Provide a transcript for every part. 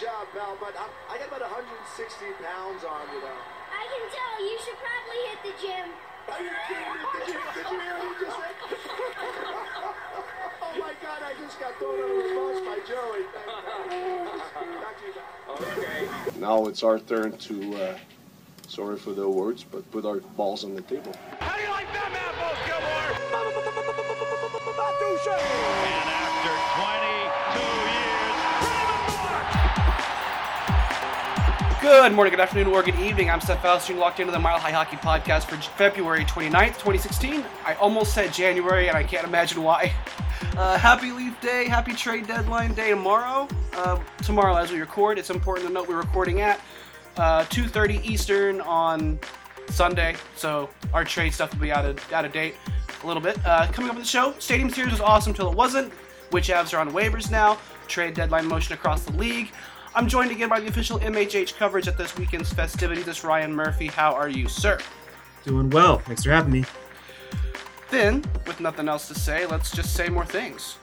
job, pal, but I'm, I got about 160 pounds on you, though. I can tell you should probably hit the gym. Are you kidding me? Did you, did you hear what he just said? oh my God, I just got thrown under the bus by Joey. Back to you, pal. Okay. Now it's our turn to, uh, sorry for the words, but put our balls on the table. How do you like them apples, Gilmore? And Good morning, good afternoon, or good evening. I'm Seth Faustin, locked into the Mile High Hockey Podcast for February 29th, 2016. I almost said January, and I can't imagine why. Uh, happy Leaf Day, happy trade deadline day tomorrow. Uh, tomorrow, as we record, it's important to note we're recording at uh, 2.30 Eastern on Sunday, so our trade stuff will be out of, out of date a little bit. Uh, coming up on the show, Stadium Series was awesome till it wasn't. Which Avs are on waivers now? Trade deadline motion across the league. I'm joined again by the official MHH coverage at this weekend's festivities. It's Ryan Murphy. How are you, sir? Doing well. Thanks for having me. Then, with nothing else to say, let's just say more things.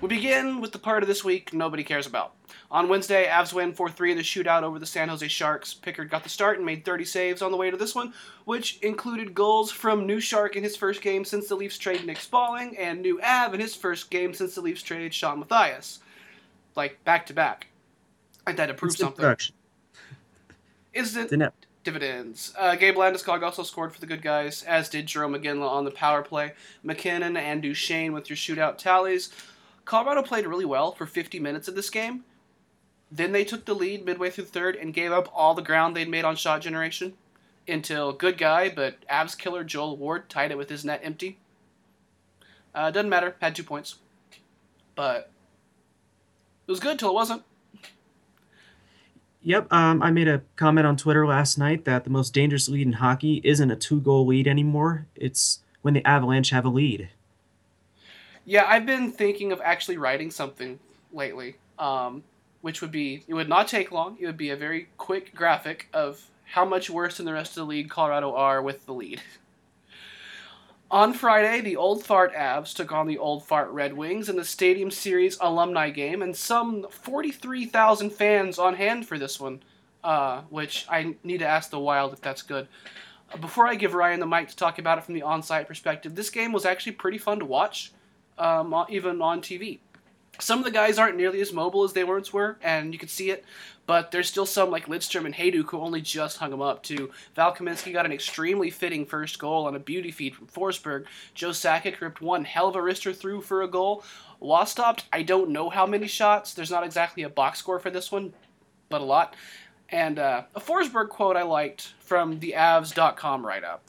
We begin with the part of this week nobody cares about. On Wednesday, Avs win 4 3 in the shootout over the San Jose Sharks. Pickard got the start and made 30 saves on the way to this one, which included goals from New Shark in his first game since the Leafs traded Nick Spaling, and New Av in his first game since the Leafs traded Shawn Matthias. Like, back to back. I had to prove Instant something. production. Instant dividends. Uh, Gabe Landeskog also scored for the good guys, as did Jarome Iginla on the power play. MacKinnon and Duchene with your shootout tallies. Colorado played really well for 50 minutes of this game. Then they took the lead midway through third and gave up all the ground they'd made on shot generation until good guy but Avs killer Joel Ward tied it with his net empty. Uh, doesn't matter. Had two points, but it was good till it wasn't. Yep. Um, I made a comment on Twitter last night that the most dangerous lead in hockey isn't a two-goal lead anymore. It's when the Avalanche have a lead. Yeah, I've been thinking of actually writing something lately, um, which would be it would not take long. It would be a very quick graphic of how much worse than the rest of the league Colorado are with the lead. On Friday, the Old Fart Avs took on the Old Fart Red Wings in the Stadium Series alumni game, and some 43,000 fans on hand for this one, uh, which I need to ask the Wild if that's good. Uh, Before I give Ryan the mic to talk about it from the on-site perspective, this game was actually pretty fun to watch um, even on TV. Some of the guys aren't nearly as mobile as they once were, and you can see it. But there's still some like Lidstrom and Hejduk who only just hung him up too. Val Kamensky got an extremely fitting first goal on a beauty feed from Forsberg. Joe Sakic ripped one hell of a wrister through for a goal. Wastoped, I don't know how many shots. There's not exactly a box score for this one, but a lot. And uh, a Forsberg quote I liked from the Avs.com write up.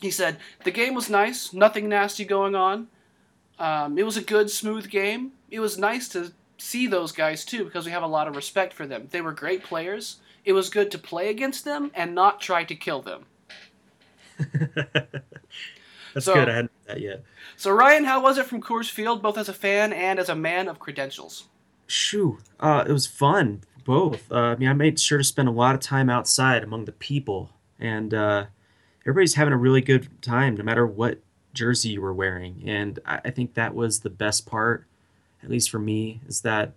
He said, The game was nice, nothing nasty going on. Um, it was a good, smooth game. It was nice to see those guys too because we have a lot of respect for them. They were great players. It was good to play against them and not try to kill them. That's So- good. I hadn't heard that yet. So, Ryan, how was it from Coors Field, both as a fan and as a man of credentials? Shoo. Uh, it was fun. Both. Uh, I mean, I made sure to spend a lot of time outside among the people, and uh, everybody's having a really good time, no matter what jersey you were wearing. And I, I think that was the best part, at least for me, is that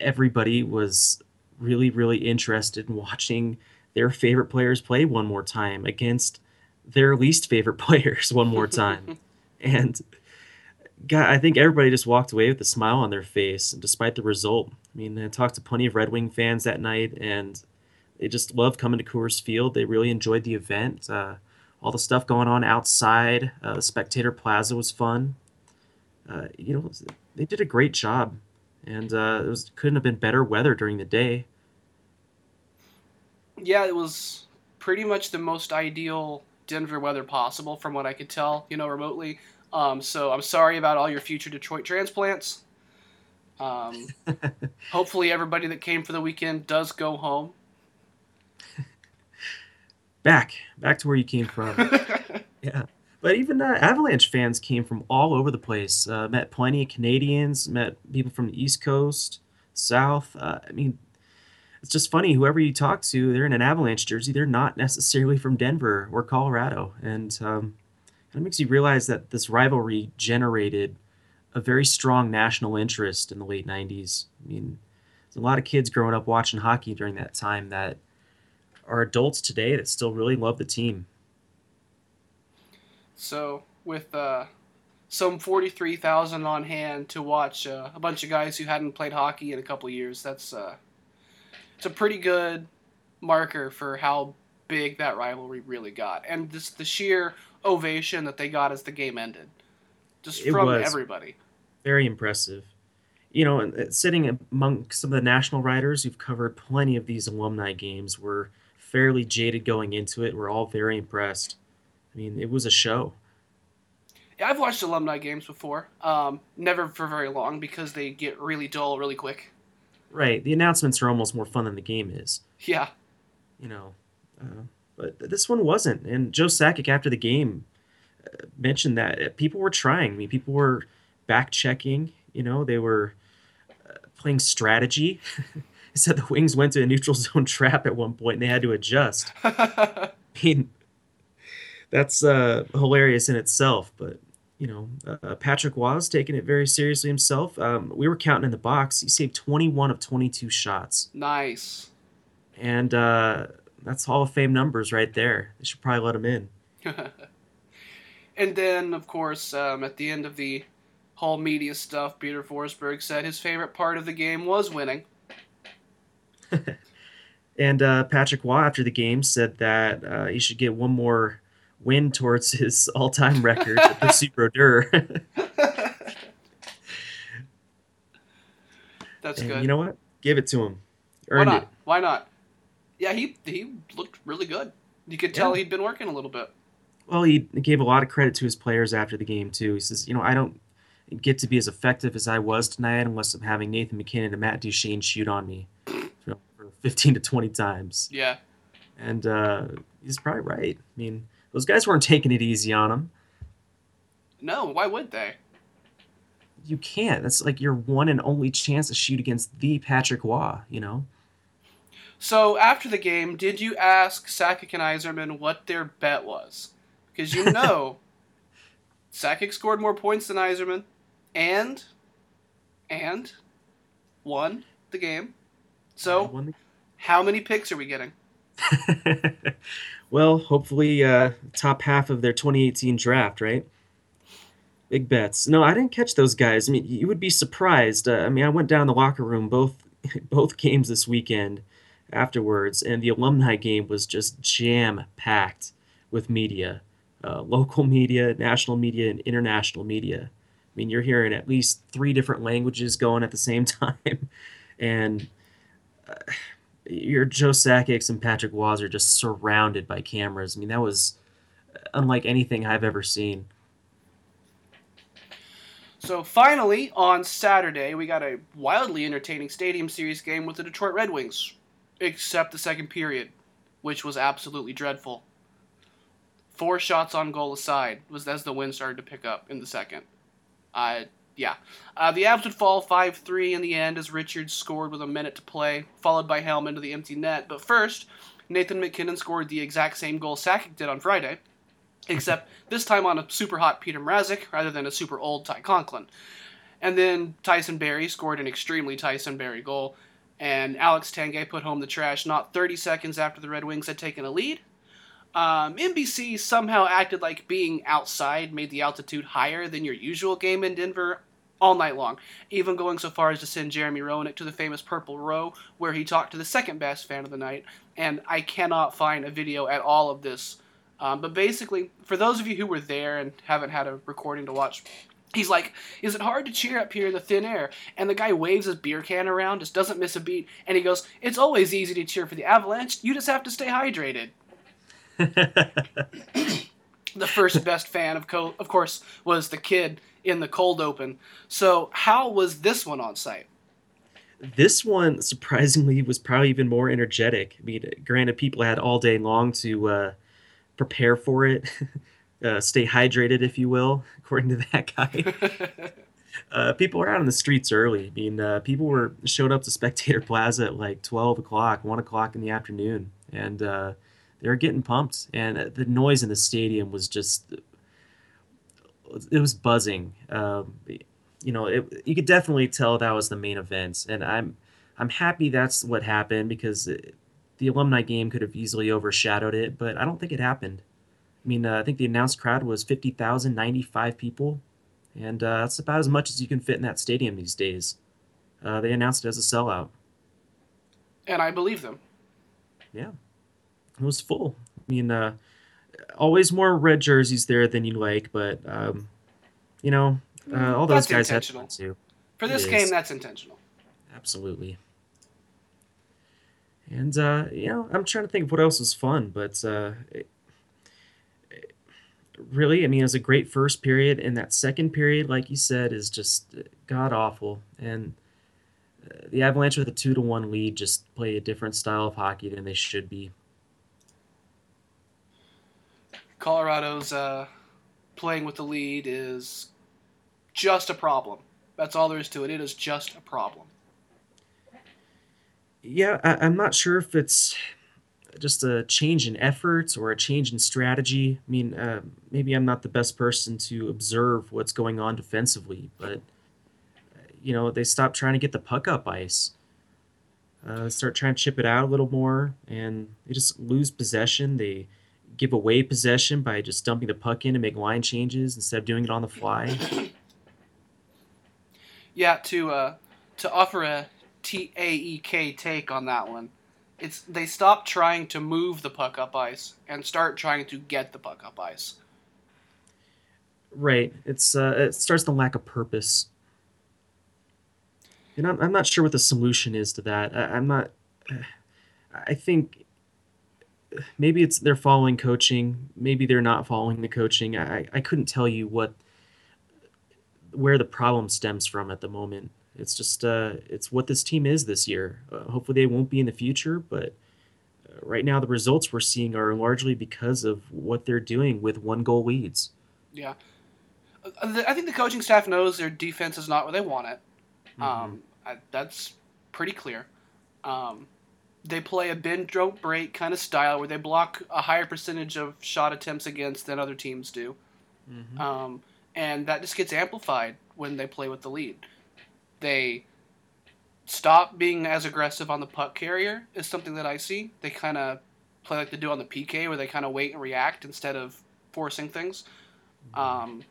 everybody was really, really interested in watching their favorite players play one more time against their least favorite players one more time. and God, I think everybody just walked away with a smile on their face, despite the result. I mean, I talked to plenty of Red Wing fans that night, and they just loved coming to Coors Field. They really enjoyed the event. Uh, all the stuff going on outside, uh, the Spectator Plaza was fun. Uh, you know, they did a great job, and uh, it was couldn't have been better weather during the day. Yeah, it was pretty much the most ideal Denver weather possible from what I could tell, you know, remotely. Um, so I'm sorry about all your future Detroit transplants. Um, hopefully, everybody that came for the weekend does go home. Back, back to where you came from. Yeah. But even uh, Avalanche fans came from all over the place. Uh, met plenty of Canadians, met people from the East Coast, South. Uh, I mean, it's just funny. Whoever you talk to, they're in an Avalanche jersey. They're not necessarily from Denver or Colorado. And um, it makes you realize that this rivalry generated a very strong national interest in the late 90s. I mean, there's a lot of kids growing up watching hockey during that time that are adults today that still really love the team. So with uh, some forty-three thousand on hand to watch uh, a bunch of guys who hadn't played hockey in a couple of years, that's uh, it's a pretty good marker for how big that rivalry really got, and just the sheer ovation that they got as the game ended, just It from everybody. Very impressive. You know, uh, sitting among some of the national writers who've covered plenty of these alumni games were fairly jaded going into it. We're all very impressed. I mean, it was a show. Yeah, I've watched alumni games before. Um, never for very long because they get really dull really quick. Right. The announcements are almost more fun than the game is. Yeah. you know. Uh, but this one wasn't. And Joe Sakic after the game uh, mentioned that uh, people were trying. I mean, people were back checking. You know, they were uh, playing strategy. said the Wings went to a neutral zone trap at one point and they had to adjust. I mean, that's uh, hilarious in itself. But you know, uh, Patrick was taking it very seriously himself. Um, we were counting in the box. He saved 21 of 22 shots nice. and uh, that's Hall of Fame numbers right there. They should probably let him in. And then, of course, um, at the end of the Hall media stuff, Peter Forsberg said his favorite part of the game was winning. And uh, Patrick Roy after the game said that uh, he should get one more win towards his all-time record with the Super Dur. That's and good. you know what? Give it to him. Why not? it. Why not? Yeah, he he looked really good. You could tell Yeah. he'd been working a little bit. Well, he gave a lot of credit to his players after the game too. He says, you know, I don't get to be as effective as I was tonight unless I'm having Nathan MacKinnon and Matt Duchene shoot on me you know, for 15 to 20 times. Yeah. And uh, he's probably right. I mean, those guys weren't taking it easy on him. No, why would they? You can't. That's like your one and only chance to shoot against the Patrick Roy, you know? So after the game, did you ask Sakic and Yzerman what their bet was? Because you know, Sakic scored more points than Yzerman, and and won the game. So how many picks are we getting? well, hopefully, uh, top half of their 2018 draft, right? Big bets. No, I didn't catch those guys. I mean, you would be surprised. Uh, I mean, I went down the locker room both both games this weekend afterwards, and the alumni game was just jam packed with media, uh, local media, national media, and international media. I mean, you're hearing at least three different languages going at the same time, and uh, your Joe Sakics and Patrick Roys are just surrounded by cameras. I mean, that was unlike anything I've ever seen. So finally, on Saturday, we got a wildly entertaining Stadium Series game with the Detroit Red Wings, except the second period, which was absolutely dreadful. Four shots on goal aside was as the wind started to pick up in the second. Uh, yeah. Uh, the Avs would fall 5 3 in the end as Richards scored with a minute to play, followed by Helm into the empty net. But first, Nathan MacKinnon scored the exact same goal Sakic did on Friday, except this time on a super hot Peter Mrazek rather than a super old Ty Conklin. And then Tyson Barrie scored an extremely Tyson Barrie goal, and Alex Tanguay put home the trash not 30 seconds after the Red Wings had taken a lead. Um, NBC somehow acted like being outside made the altitude higher than your usual game in Denver all night long, even going so far as to send Jeremy Roenick to the famous Purple Row, where he talked to the second best fan of the night. And I cannot find a video at all of this. Um, but basically, for those of you who were there and haven't had a recording to watch, he's like, "Is it hard to cheer up here in the thin air?" And the guy waves his beer can around, just doesn't miss a beat, and he goes, "It's always easy to cheer for the Avalanche. You just have to stay hydrated." the first best fan of co- of course was the kid in the cold open. So how was this one on site? This one, surprisingly, was probably even more energetic. I mean, granted, people had all day long to uh, prepare for it, uh, stay hydrated, if you will, according to that guy. uh, people were out on the streets early. I mean, uh, people were showed up to Spectator Plaza at like 12 o'clock, 1 o'clock in the afternoon, and uh, they were getting pumped. And uh, the noise in the stadium was just, it was buzzing. Um, you know, it, you could definitely tell that was the main event, and I'm I'm happy that's what happened because it, the alumni game could have easily overshadowed it, but I don't think it happened. I mean, uh, I think the announced crowd was 50,095 people, and uh, that's about as much as you can fit in that stadium these days. Uh, they announced it as a sellout. And I believe them. Yeah, it was full. I mean, uh, always more red jerseys there than you like, but um, you know, uh, all those That's guys had intentional. fun too. For this game, that's intentional. Absolutely. And uh, you know, I'm trying to think of what else was fun, but uh, it- it- really, I mean, it was a great first period, and that second period, like you said, is just god awful. And uh, the Avalanche with a two to one lead just play a different style of hockey than they should be. Colorado's uh, playing with the lead is just a problem. That's all there is to it. It is just a problem. Yeah, I, I'm not sure if it's just a change in efforts or a change in strategy. I mean, uh, maybe I'm not the best person to observe what's going on defensively, but you know, they stop trying to get the puck up ice. Uh, start trying to chip it out a little more, and they just lose possession. They give away possession by just dumping the puck in and make line changes instead of doing it on the fly. Yeah, to uh, to offer a T A E K take on that one, it's they stop trying to move the puck up ice and start trying to get the puck up ice. Right. It's uh, it starts to lack of purpose. And I'm, I'm not sure what the solution is to that. I, I'm not. I think maybe it's they're following coaching. Maybe they're not following the coaching. I, I couldn't tell you what where the problem stems from at the moment. It's just uh, it's what this team is this year. Uh, hopefully they won't be in the future, but uh, right now the results we're seeing are largely because of what they're doing with one goal leads. Yeah, Uh, I think the coaching staff knows their defense is not where they want it. Um, I, that's pretty clear. Um, they play a bend, don't break kind of style where they block a higher percentage of shot attempts against than other teams do. Um, and that just gets amplified when they play with the lead. They stop being as aggressive on the puck carrier is something that I see. They kind of play like they do on the PK, where they kind of wait and react instead of forcing things. Um,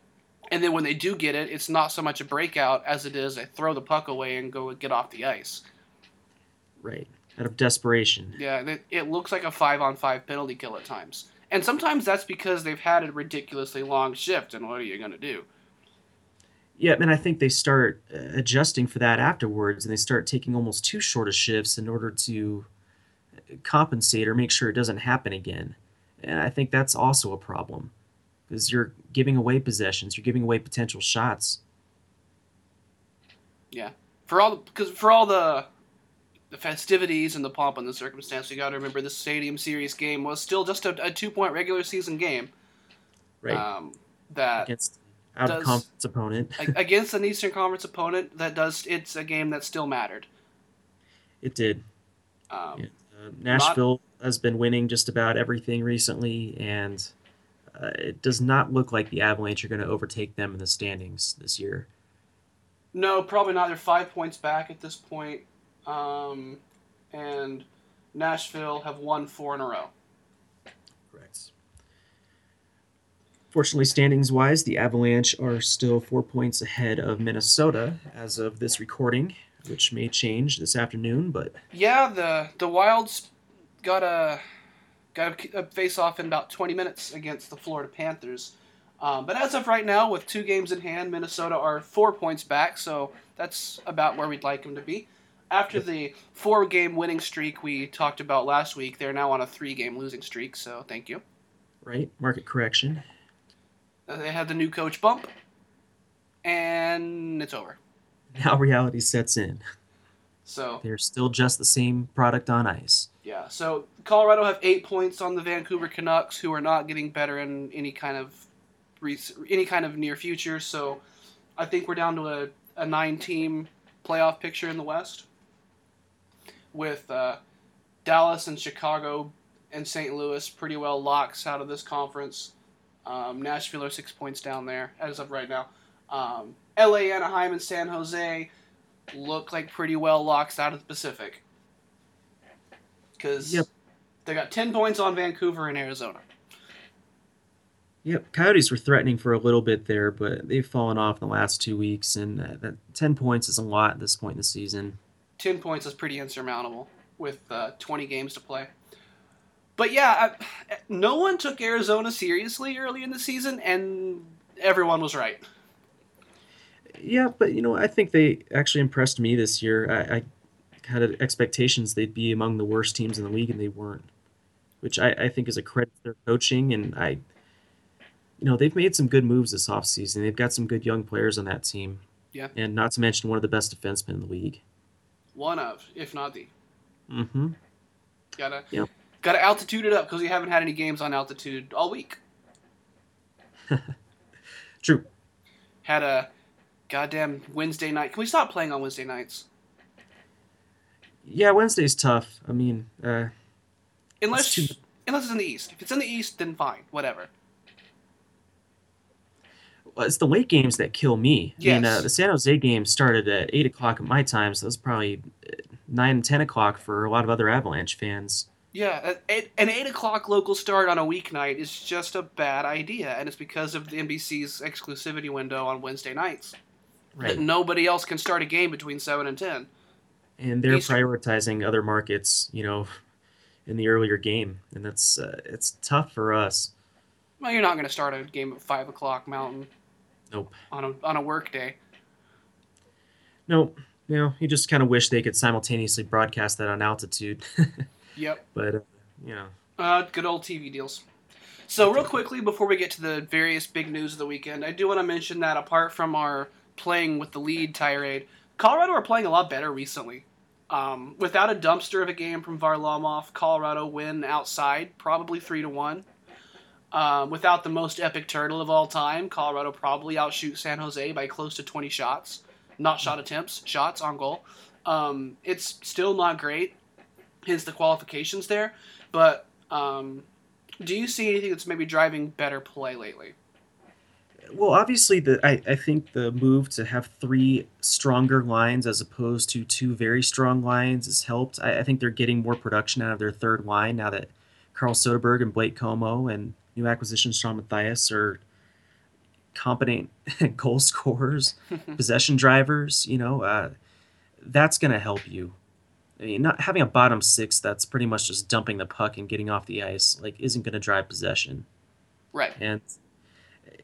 and then when they do get it, it's not so much a breakout as it is a throw the puck away and go get off the ice. Right. Out of desperation. Yeah, it, it looks like a five on five penalty kill at times. And sometimes that's because they've had a ridiculously long shift, and what are you going to do? Yeah, and I think they start uh, adjusting for that afterwards, and they start taking almost too short of shifts in order to uh, compensate or make sure it doesn't happen again. And I think that's also a problem because you're giving away possessions, you're giving away potential shots. Yeah, for all because for all the the festivities and the pomp and the circumstance, you got to remember this Stadium Series game was still just a, a two point regular season game. Right. Um, that Against out of conference opponent. against an Eastern Conference opponent, that does it's a game that still mattered. it did. Um, Yeah. Uh, Nashville has been winning just about everything recently, and uh, it does not look like the Avalanche are going to overtake them in the standings this year. No, probably not. They're five points back at this point. Um, and Nashville have won four in a row. Correct. Fortunately, standings wise, the Avalanche are still four points ahead of Minnesota as of this recording, which may change this afternoon, but Yeah, the the Wilds got a got a face off in about 20 minutes against the Florida Panthers. Um, but as of right now, with two games in hand, Minnesota are four points back, so that's about where we'd like them to be. After the four game winning streak we talked about last week, they're now on a three game losing streak, so thank you. right? Market correction. Uh, They had the new coach bump, and it's over. Now reality sets in. So They're still just the same product on ice. yeah, so Colorado have eight points on the Vancouver Canucks, who are not getting better in any kind of any kind of near future. So I think we're down to a, a nine team playoff picture in the West, with uh, Dallas and Chicago and St. Louis pretty well locks out of this conference. Um, Nashville are six points down there as of right now. Um, LA, Anaheim, and San Jose look like pretty well locks out of the Pacific. Because Yep. they got 10 points on Vancouver and Arizona. Yep, Coyotes were threatening for a little bit there, but they've fallen off in the last two weeks, and uh, that ten points is a lot at this point in the season. 10 points is pretty insurmountable with uh, 20 games to play. But yeah, I, no one took Arizona seriously early in the season, and everyone was right. Yeah, but you know, I think they actually impressed me this year. I, I had expectations they'd be among the worst teams in the league, and they weren't, which I, I think is a credit to their coaching. And I, you know, they've made some good moves this offseason. They've got some good young players on that team. Yeah. And not to mention one of the best defensemen in the league. One of, if not the. Mm-hmm. Gotta, Yep. gotta altitude it up because we haven't had any games on altitude all week. True. Had a goddamn Wednesday night. Can we stop playing on Wednesday nights? Yeah, Wednesday's tough. I mean, uh, Unless, It's too- unless it's in the East. If it's in the East, then fine, whatever. Well, it's the late games that kill me. I mean, uh, the San Jose game started at eight o'clock at my time, so that's probably uh, nine and ten o'clock for a lot of other Avalanche fans. Yeah, an eight o'clock local start on a weeknight is just a bad idea, and it's because of the NBC's exclusivity window on Wednesday nights. That nobody else can start a game between seven and ten. And they're Eastern. prioritizing other markets, you know, in the earlier game, and that's uh, it's tough for us. Well, you're not going to start a game at five o'clock Mountain Nope. on a on a work day. Nope. You know, you just kind of wish they could simultaneously broadcast that on altitude, Yep. but uh, you know, Uh, good old TV deals. So, real quickly, before we get to the various big news of the weekend, I do want to mention that apart from our playing with the lead tirade, Colorado are playing a lot better recently. Um, without a dumpster of a game from Varlamov, Colorado win outside, probably three to one. Um, without the most epic turtle of all time, Colorado probably outshoots San Jose by close to 20 shots. Not shot attempts, shots on goal. Um, it's still not great, hence the qualifications there. But um, do you see anything that's maybe driving better play lately? well, obviously, the I, I think the move to have three stronger lines as opposed to two very strong lines has helped. I, I think they're getting more production out of their third line now that Carl Soderberg and Blake Comeau and new acquisitions, Shawn Matthias are competent goal scorers, possession drivers. You know, uh, that's going to help you. I mean, not having a bottom six that's pretty much just dumping the puck and getting off the ice like isn't going to drive possession Right. and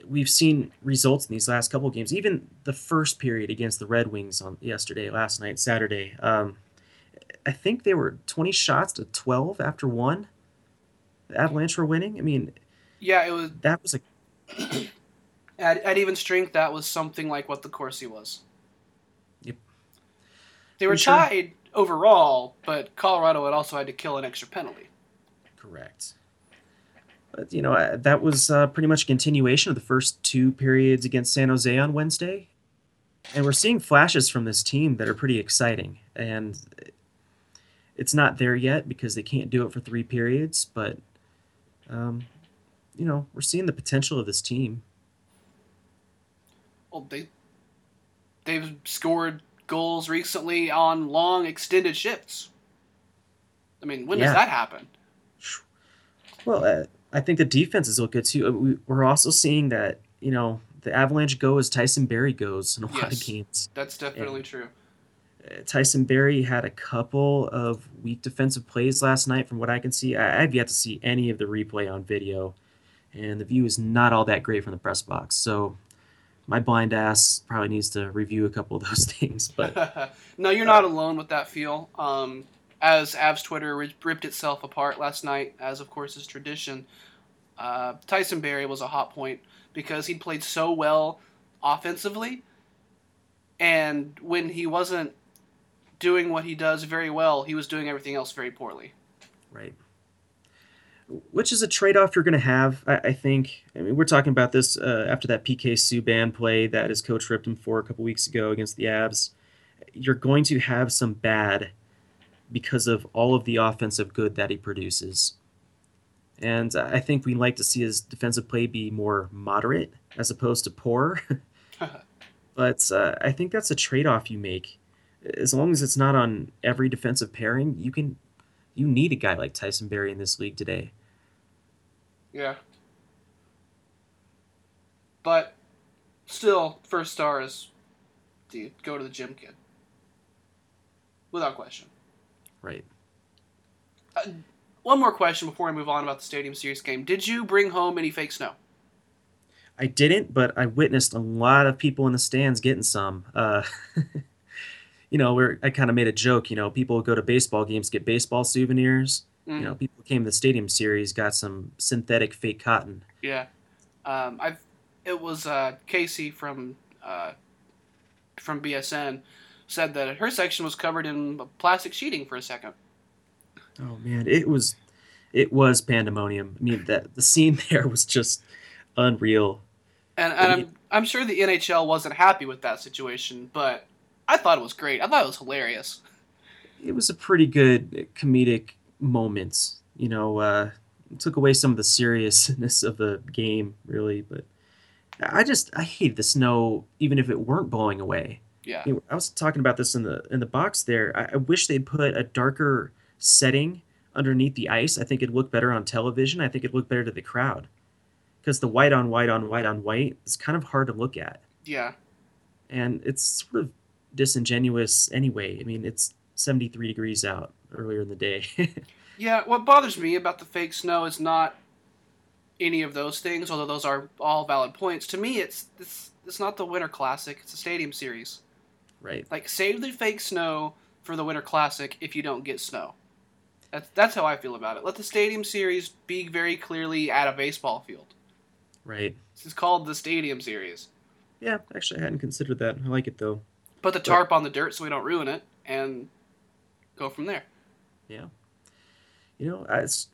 we've seen results in these last couple of games. Even the first period against the Red Wings on yesterday, last night, Saturday. Um, I think they were twenty shots to twelve after one. The Avalanche were winning. I mean, Yeah, it was that was a at, at even strength. That was something like what the Corsi was. Yep. They were sure? tied overall, but Colorado had also had to kill an extra penalty. correct. But you know uh, that was uh, pretty much a continuation of the first two periods against San Jose on Wednesday, and we're seeing flashes from this team that are pretty exciting. And it's not there yet because they can't do it for three periods, but um, you know we're seeing the potential of this team. Well, they they've scored goals recently on long extended shifts. I mean, when Yeah. does that happen? Well, uh, I think the defenses look good too. We- We're also seeing that you know the Avalanche go as Tyson Barrie goes in a lot of games. That's definitely true. Uh, Tyson Barrie had a couple of weak defensive plays last night, from what I can see. I've yet to see any of the replay on video, and the view is not all that great from the press box. So my blind ass probably needs to review a couple of those things. But no, you're not alone with that feel. Um, as Avs Twitter ripped itself apart last night, as of course is tradition, uh, Tyson Barrie was a hot point because he played so well offensively, and when he wasn't doing what he does very well, he was doing everything else very poorly. right, which is a trade off you're going to have, I, I think. I mean, we're talking about this uh, after that PK Subban play that his coach ripped him for a couple weeks ago against the Avs. You're going to have some bad because of all of the offensive good that he produces. And I think we like to see his defensive play be more moderate as opposed to poor. but uh, I think that's a trade-off you make. As long as it's not on every defensive pairing, you can you need a guy like Tyson Barrie in this league today. Yeah. But still, first star is the go to the gym kid. Without question. Right. One more question before I move on about the Stadium Series game. Did you bring home any fake snow? I didn't, but I witnessed a lot of people in the stands getting some. Uh, you know, where I kind of made a joke. You know, people go to baseball games get baseball souvenirs. Mm, You know, people came to the Stadium Series got some synthetic fake cotton. Yeah. Um, I've. It was uh, Casey from uh, from BSN said that her section was covered in plastic sheeting for a second. Oh man, it was it was pandemonium. I mean, that the scene there was just unreal. And, and I'm, I'm sure the NHL wasn't happy with that situation, but I thought it was great. I thought it was hilarious. It was a pretty good comedic moment. You know, uh, took away some of the seriousness of the game, really. But I just I hate the snow, even if it weren't blowing away. Yeah. I was talking about this in the in the box there. I, I wish they'd put a darker setting underneath the ice. I think it'd look better on television. I think it'd look better to the crowd. Because the white on white on white on white is kind of hard to look at. Yeah. And it's sort of disingenuous anyway. I mean, it's 73 degrees out earlier in the day. Yeah, what bothers me about the fake snow is not any of those things, although those are all valid points. To me, it's it's, it's not the Winter Classic, it's a Stadium Series. right. Like, save the fake snow for the Winter Classic if you don't get snow. That's, that's how I feel about it. Let the Stadium Series be very clearly at a baseball field. Right. This is called the Stadium Series. Yeah, actually, I hadn't considered that. I like it though. Put the tarp on the dirt so we don't ruin it, and go from there. Yeah. You know, it's,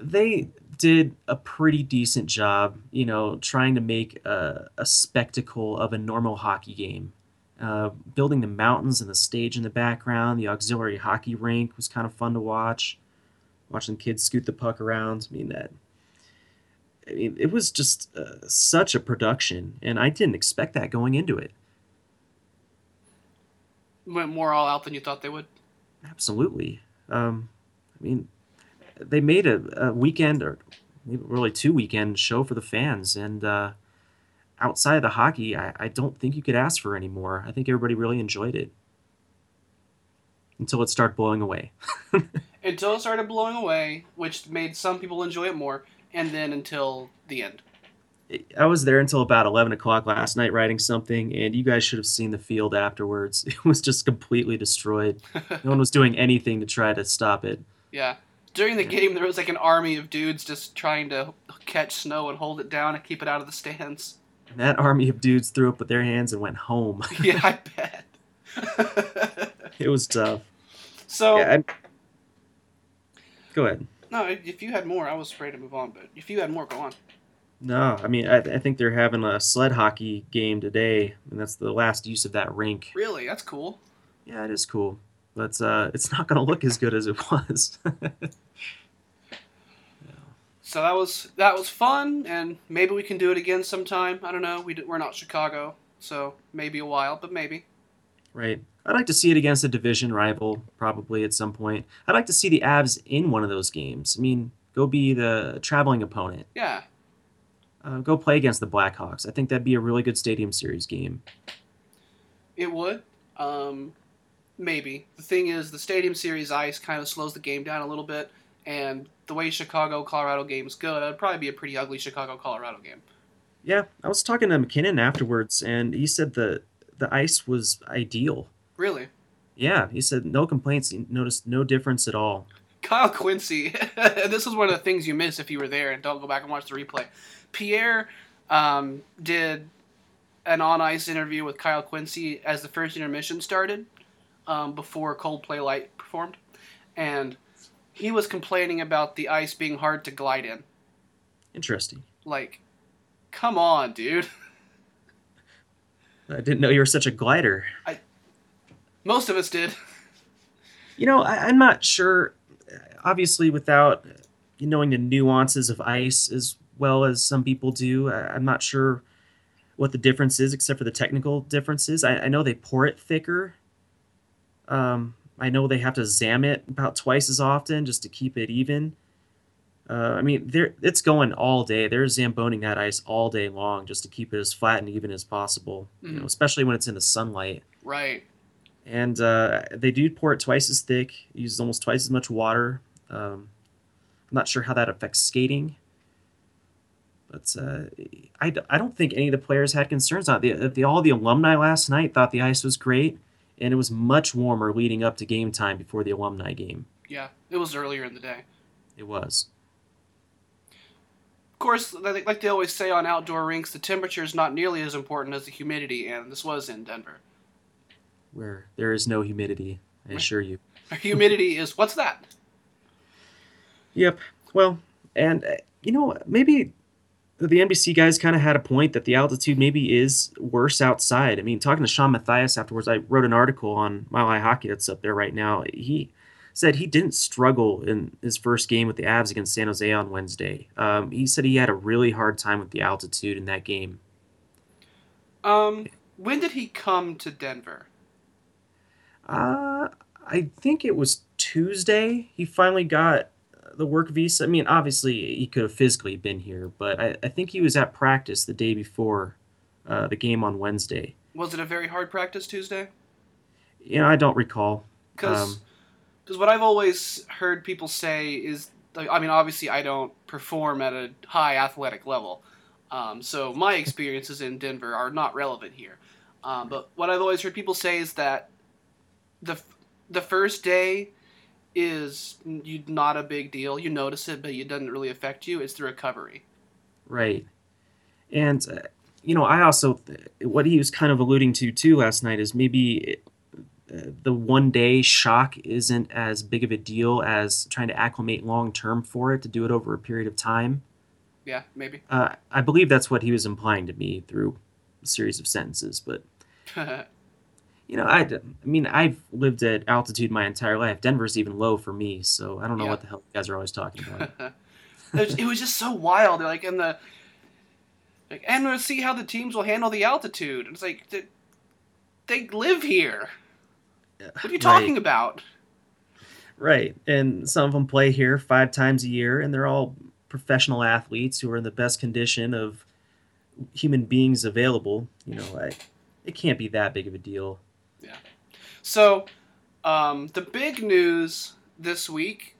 they did a pretty decent job, you know, trying to make a, a spectacle of a normal hockey game. Uh, building the mountains and the stage in the background, the auxiliary hockey rink was kind of fun to watch. Watching kids scoot the puck around, I mean that. I mean, it was just uh, such a production, and I didn't expect that going into it. Went more all out than you thought they would. Absolutely. Um, I mean, they made a, a weekend or really two weekend show for the fans, and uh, outside of the hockey, I, I don't think you could ask for any more. I think everybody really enjoyed it until it started blowing away. Until it started blowing away, which made some people enjoy it more, and then until the end. I was there until about eleven o'clock last night writing something, and you guys should have seen the field afterwards. It was just completely destroyed. no one was doing anything to try to stop it. Yeah. During the game, there was like an army of dudes just trying to catch snow and hold it down and keep it out of the stands. And that army of dudes threw up with their hands and went home. Yeah, I bet. it was tough. so, Yeah, Go ahead. no, if you had more, I was ready to move on, but if you had more, go on. No, I mean, I, I think they're having a sled hockey game today, and that's the last use of that rink. Really? That's cool. Yeah, it is cool, but uh, it's not going to look as good as it was. So that was that was fun, and maybe we can do it again sometime. I don't know. We we're not Chicago, so maybe a while, but maybe. right. I'd like to see it against a division rival, probably at some point. I'd like to see the Avs in one of those games. I mean, go be the traveling opponent. Yeah, Uh, go play against the Blackhawks. I think that'd be a really good Stadium Series game. it would. Um, maybe. The thing is, the Stadium Series ice kind of slows the game down a little bit, and the way Chicago Colorado games go, that'd probably be a pretty ugly Chicago Colorado game. Yeah, I was talking to MacKinnon afterwards, and he said the the ice was ideal. Really. Yeah, he said no complaints. He noticed no difference at all. Kyle Quincey, this is one of the things you miss if you were there and don't go back and watch the replay. Pierre um, did an on ice interview with Kyle Quincey as the first intermission started um, before Coldplay Light performed. And he was complaining about the ice being hard to glide in. Interesting. Like, come on, dude. I didn't know you were such a glider. I, Most of us did. You know, I, I'm not sure. Obviously, without knowing the nuances of ice as well as some people do, I, I'm not sure what the difference is, except for the technical differences. I, I know they pour it thicker. Um, I know they have to zam it about twice as often just to keep it even. Uh, I mean, they're, it's going all day. They're zamboning that ice all day long just to keep it as flat and even as possible. You know, Mhm. especially when it's in the sunlight. Right. And uh, they do pour it twice as thick. Uses almost twice as much water. Um, I'm not sure how that affects skating. But uh, I don't think any of the players had concerns on it. The, the, all the alumni last night thought the ice was great, and it was much warmer leading up to game time before the alumni game. Yeah. It was earlier in the day. It was. Of course, like they always say on outdoor rinks, the temperature is not nearly as important as the humidity, and this was in Denver. Where there is no humidity, I assure you. Humidity is what's that? Yep. Well, and uh, you know, maybe the NBC guys kind of had a point that the altitude maybe is worse outside. I mean, talking to Shawn Matthias afterwards, I wrote an article on Mile High Hockey that's up there right now. He said he didn't struggle in his first game with the Avs against San Jose on Wednesday. Um, he said he had a really hard time with the altitude in that game. Um, when did he come to Denver? Uh, I think it was Tuesday. He finally got the work visa. I mean, obviously he could have physically been here, but I, I think he was at practice the day before uh, the game on Wednesday. Was it a very hard practice Tuesday? You know, I don't recall. Because Um, what I've always heard people say is, I mean, obviously I don't perform at a high athletic level, um, so my experiences in Denver are not relevant here. Um, but what I've always heard people say is that the the first day is you not a big deal. You notice it, but it doesn't really affect you. It's the recovery. Right. And, uh, you know, I also, what he was kind of alluding to too last night is maybe uh, the one day shock isn't as big of a deal as trying to acclimate long term for it to do it over a period of time. Yeah, maybe. Uh, I believe that's what he was implying to me through a series of sentences. But, you know, I, I mean, I've lived at altitude my entire life. Denver's even low for me, so I don't know Yeah. what the hell you guys are always talking about. it, was, just so wild. Like in the, like, and we'll see how the teams will handle the altitude. And it's like they, they live here. What are you Right. talking about? Right. And some of them play here five times a year, and they're all professional athletes who are in the best condition of human beings available. You know, I, it can't be that big of a deal. So, um, the big news this week,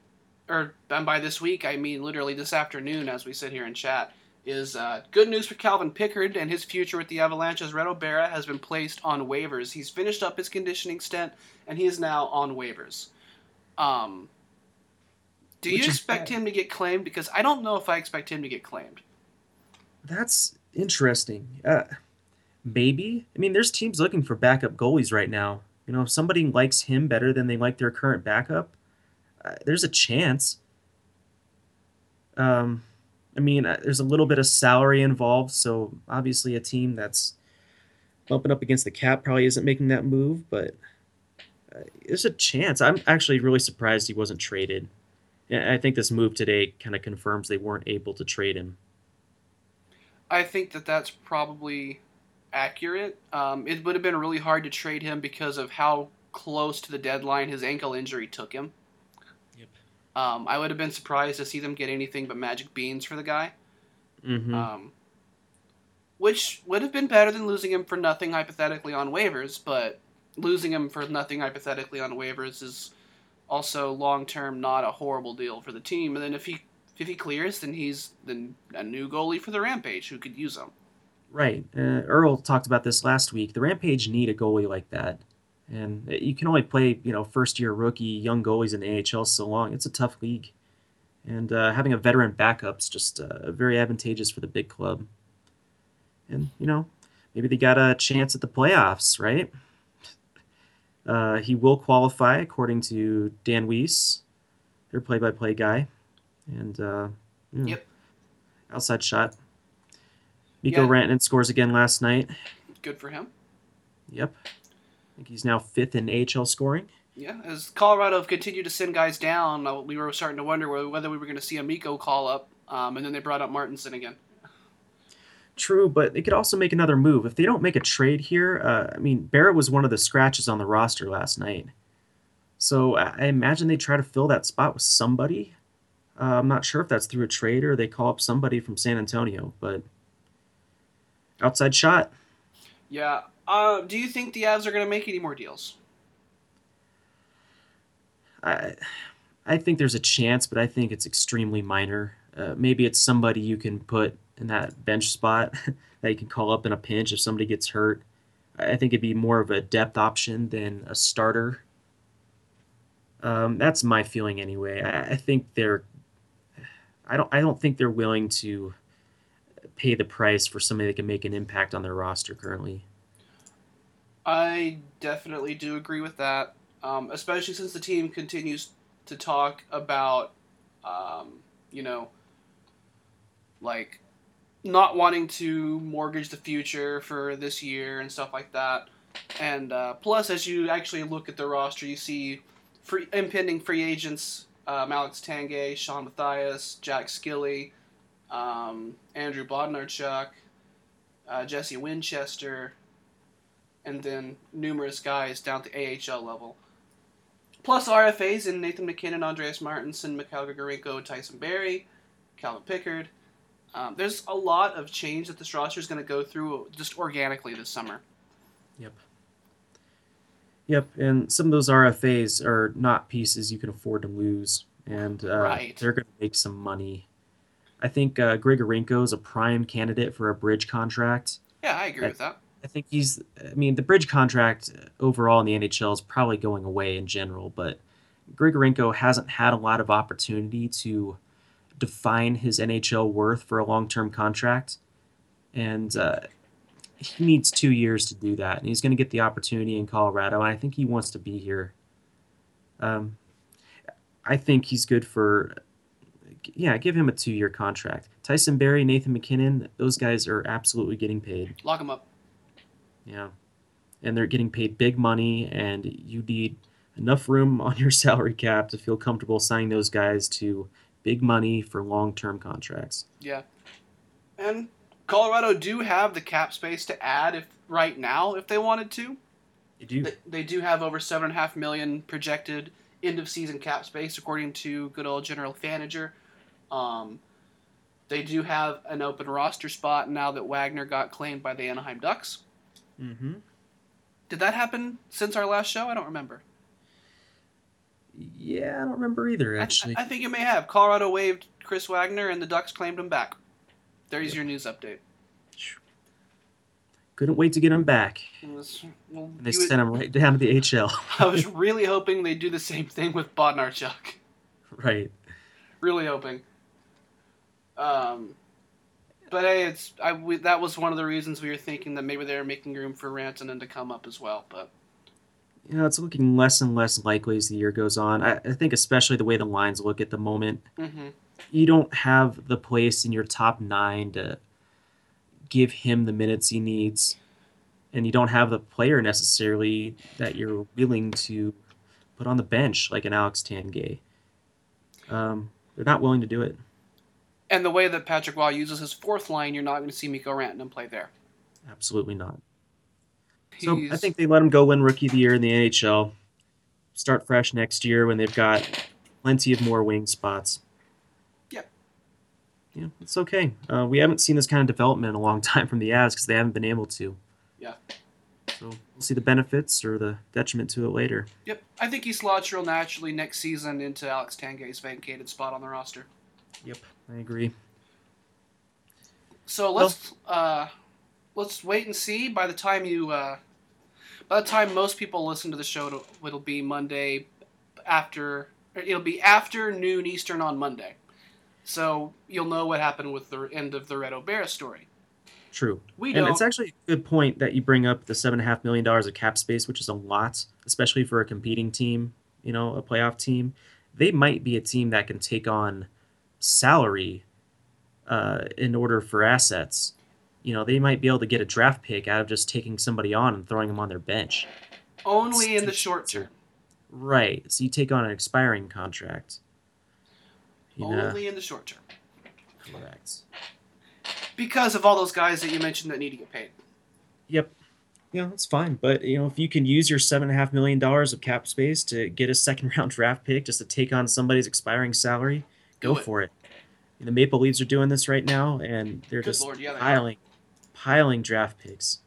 or and by this week I mean literally this afternoon as we sit here and chat, is uh, good news for Calvin Pickard and his future with the Avalanche as Reto Berra has been placed on waivers. He's finished up his conditioning stint and he is now on waivers. Um, do you Which is expect him to get claimed? Because I don't know if I expect him to get claimed. That's interesting. Uh, maybe. I mean, there's teams looking for backup goalies right now. You know, if somebody likes him better than they like their current backup, uh, there's a chance. Um, I mean, uh, there's a little bit of salary involved, so obviously a team that's bumping up against the cap probably isn't making that move, but uh, there's a chance. I'm actually really surprised he wasn't traded. And I think this move today kind of confirms they weren't able to trade him. I think that that's probably accurate. Um, it would have been really hard to trade him because of how close to the deadline his ankle injury took him. Yep. Um, I would have been surprised to see them get anything but magic beans for the guy, Mm-hmm. um, which would have been better than losing him for nothing hypothetically on waivers. But losing him for nothing hypothetically on waivers is also long term not a horrible deal for the team. And then if he if he clears, then he's then a new goalie for the Rampage who could use him. Right. Uh, Earl talked about this last week. The Rampage need a goalie like that. And you can only play, you know, first year rookie, young goalies in the AHL so long. It's a tough league. And uh, having a veteran backup's just uh, very advantageous for the big club. And, you know, maybe they got a chance at the playoffs, right? Uh, he will qualify according to Dan Weiss, their play by play guy. And, uh. Yep. outside shot. Mikko Yeah. Rantanen scores again last night. Good for him. Yep. I think he's now fifth in AHL scoring. Yeah, as Colorado have continued to send guys down, uh, we were starting to wonder whether we were going to see a Mikko call up, um, and then they brought up Martinsen again. True, but they could also make another move. If they don't make a trade here, uh, I mean, Barrett was one of the scratches on the roster last night. So I I imagine they try to fill that spot with somebody. Uh, I'm not sure if that's through a trade or they call up somebody from San Antonio, but outside shot. Yeah. Uh, do you think the Avs are going to make any more deals? I, I think there's a chance, but I think it's extremely minor. Uh, maybe it's somebody you can put in that bench spot that you can call up in a pinch if somebody gets hurt. I think it'd be more of a depth option than a starter. Um, that's my feeling anyway. I, I think they're. I don't. I don't think they're willing to pay the price for somebody that can make an impact on their roster currently. I definitely do agree with that, um, especially since the team continues to talk about, um, you know, like not wanting to mortgage the future for this year and stuff like that. And uh, plus, as you actually look at the roster, you see free, impending free agents um, Alex Tanguay, Shawn Matthias, Jack Skille, um, Andrew Bodnarchuk, uh, Jesse Winchester, and then numerous guys down to AHL level. Plus RFAs in Nathan MacKinnon, Andreas Martinsen, Mikhail Grigorenko, Tyson Barrie, Calvin Pickard. Um, there's a lot of change that this roster is going to go through just organically this summer. Yep. Yep, and some of those RFAs are not pieces you can afford to lose, and uh, Right. they're going to make some money. I think uh, Grigorenko is a prime candidate for a bridge contract. Yeah, I agree with that. I think he's. I mean, the bridge contract overall in the NHL is probably going away in general, but Grigorenko hasn't had a lot of opportunity to define his NHL worth for a long-term contract, and uh, he needs two years to do that. And he's going to get the opportunity in Colorado, and I think he wants to be here. Um, I think he's good for. Yeah, give him a two-year contract. Tyson Barrie, Nathan MacKinnon, those guys are absolutely getting paid. Lock them up. Yeah. And they're getting paid big money, and you need enough room on your salary cap to feel comfortable signing those guys to big money for long term contracts. Yeah. And Colorado do have the cap space to add if right now if they wanted to. You do. They, they do have over seven and a half million projected end of season cap space according to good old General Fanager. Um, they do have an open roster spot now that Wagner got claimed by the Anaheim Ducks. Mm-hmm. Did that happen since our last show? I don't remember. Yeah, I don't remember either, actually. I, I think it may have. Colorado waived Chris Wagner and the Ducks claimed him back. There's your news update. Couldn't wait to get him back. Was- well, they sent him right down to the HL. I was really hoping they'd do the same thing with Bodnarchuk. right. Really hoping. Um, but hey, it's I we, that was one of the reasons we were thinking that maybe they were making room for Rantanen to come up as well. But You know, it's looking less and less likely as the year goes on. I, I think, especially the way the lines look at the moment, hmm you don't have the place in your top nine to give him the minutes he needs, and you don't have the player necessarily that you're willing to put on the bench like an Alex Tanguay. Um, they're not willing to do it. And the way that Patrick Roy uses his fourth line, you're not going to see Mikko Rantanen play there. Absolutely not. So I think they let him go win Rookie of the Year in the NHL. Start fresh next year when they've got plenty of more wing spots. Yep. Yeah, it's okay. Uh, we haven't seen this kind of development in a long time from the Avs because they haven't been able to. Yeah. So we'll see the benefits or the detriment to it later. Yep, I think he slots real naturally next season into Alex Tanguay's vacated spot on the roster. Yep, I agree. So let's uh, let's wait and see. By the time you, uh, by the time most people listen to the show, it'll, it'll be Monday after. It'll be after noon Eastern on Monday, so you'll know what happened with the end of the Red O'Bara story. True. We and don't. it's actually a good point that you bring up the seven and a half million dollars of cap space, which is a lot, especially for a competing team, you know, a playoff team. They might be a team that can take on salary uh, in order for assets. You know, they might be able to get a draft pick out of just taking somebody on and throwing them on their bench. only in the short term. Right. So you take on an expiring contract. You know, Only in the short term. correct. because of all those guys that you mentioned that need to get paid. Yep. Yeah, that's fine. But you know, if you can use your seven and a half million dollars of cap space to get a second round draft pick just to take on somebody's expiring salary, go Do it. for it. The Maple Leafs are doing this right now, and they're Good just Lord, yeah, they are. piling, piling draft picks.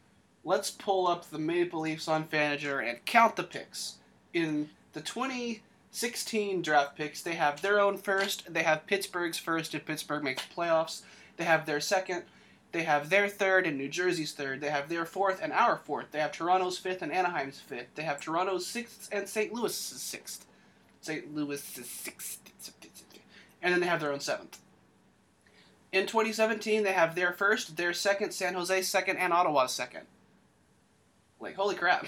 Let's pull up the Maple Leafs on Fanager and count the picks. In the 2016 draft picks, they have their own first. They have Pittsburgh's first if Pittsburgh makes playoffs. They have their second. They have their third and New Jersey's third. They have their fourth and our fourth. They have Toronto's fifth and Anaheim's fifth. They have Toronto's sixth and St. Louis's sixth. St. Louis's sixth. And then they have their own seventh. In 2017, they have their first, their second, San Jose's second, and Ottawa's second. Like, holy crap.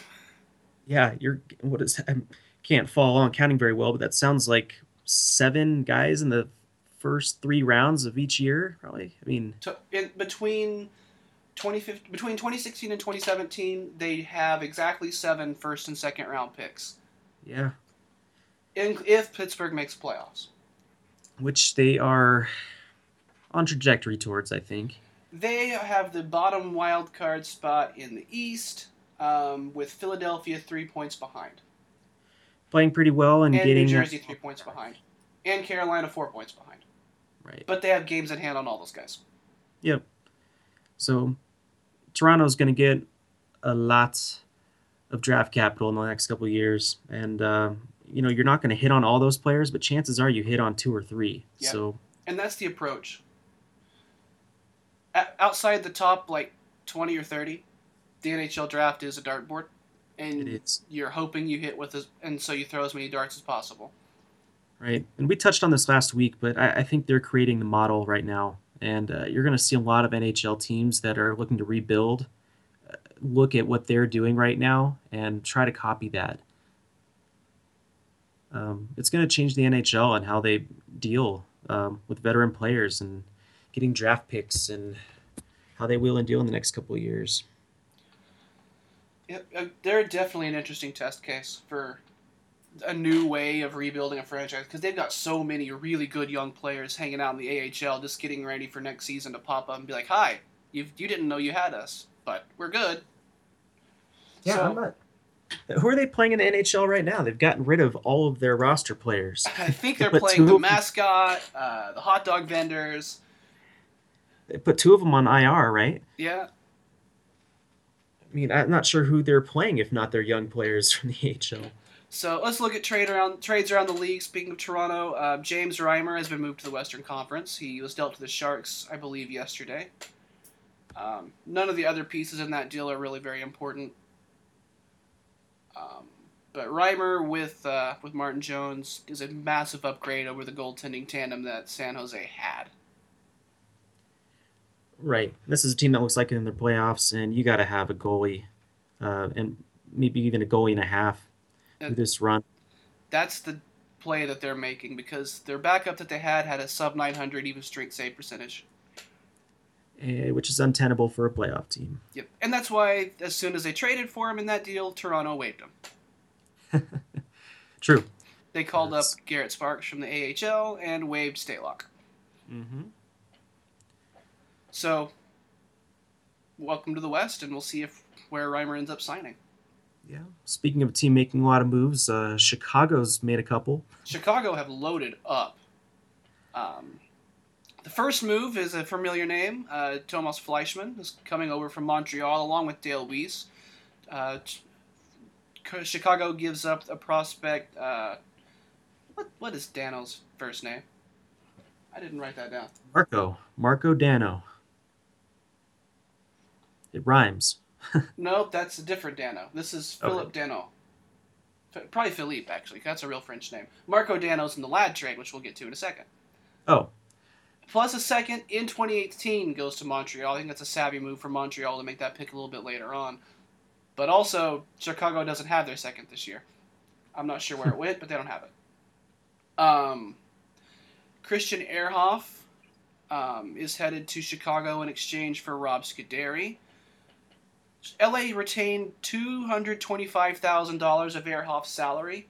Yeah, you're what is I can't follow along counting very well, but that sounds like seven guys in the first three rounds of each year, probably. I mean, To, in between 2015, between 2016 and 2017, they have exactly seven first and second round picks. yeah, In, if Pittsburgh makes playoffs, which they are on trajectory towards, I think. they have the bottom wild card spot in the East, um, with Philadelphia three points behind, Playing pretty well and, and getting New Jersey three points behind, and Carolina four points behind. right. But they have games in hand on all those guys. Yep. So Toronto's going to get a lot of draft capital in the next couple of years, and uh, you know you're not going to hit on all those players, but chances are you hit on two or three. Yep. So and that's the approach. O- outside the top like twenty or thirty, the NHL draft is a dartboard, and you're hoping you hit with as, and so you throw as many darts as possible. right, and we touched on this last week, but I, I think they're creating the model right now, and uh, you're going to see a lot of NHL teams that are looking to rebuild. uh, Look at what they're doing right now and try to copy that. Um, it's going to change the NHL and how they deal um, with veteran players and getting draft picks and how they will and deal in the next couple of years. Yeah, uh, they're definitely an interesting test case for a new way of rebuilding a franchise because they've got so many really good young players hanging out in the AHL, just getting ready for next season to pop up and be like, "Hi, you you didn't know you had us, but we're good." Yeah, So- I'm not. Who are they playing in the NHL right now? They've gotten rid of all of their roster players. I think they're But playing the mascot, uh, the hot dog vendors. They put two of them on IR, right? Yeah, I mean, I'm not sure who they're playing if not their young players from the AHL. So let's look at trade around trades around the league. Speaking of Toronto, uh, James Reimer has been moved to the Western Conference. He was dealt to the Sharks, I believe, yesterday. Um, none of the other pieces in that deal are really very important. Um, but Reimer with uh, with Martin Jones is a massive upgrade over the goaltending tandem that San Jose had. Right. This is a team that looks like in the playoffs, and you got to have a goalie, uh, and maybe even a goalie and a half through this run. That's the play that they're making because their backup that they had had a sub 900 even strength save percentage. Eh, which is untenable for a playoff team. Yep. And that's why, as soon as they traded for him in that deal, Toronto waived him. True. They called That's- up Garrett Sparks from the AHL and waived Stalock. Mm-hmm. So, welcome to the West, and we'll see if where Reimer ends up signing. Yeah. Speaking of a team making a lot of moves, uh, Chicago's made a couple. Chicago have loaded up. Um, the first move is a familiar name. Uh, Tomas Fleischmann is coming over from Montreal along with Dale Weise. Uh, ch- Chicago gives up a prospect. Uh, what what is Danault's first name? I didn't write that down. Marko. Marko Dano. It rhymes. Nope, that's a different Dano. This is Okay. Phillip Danault. F- Probably Philippe, actually. That's a real French name. Marko Dano's in the Ladd trade, which we'll get to in a second. Oh, Plus a second in 2018 goes to Montreal. I think that's a savvy move for Montreal to make that pick a little bit later on. But also, Chicago doesn't have their second this year. I'm not sure where it went, but they don't have it. Um, Christian Ehrhoff um, is headed to Chicago in exchange for Rob Scuderi. LA retained $225,000 of Ehrhoff's salary,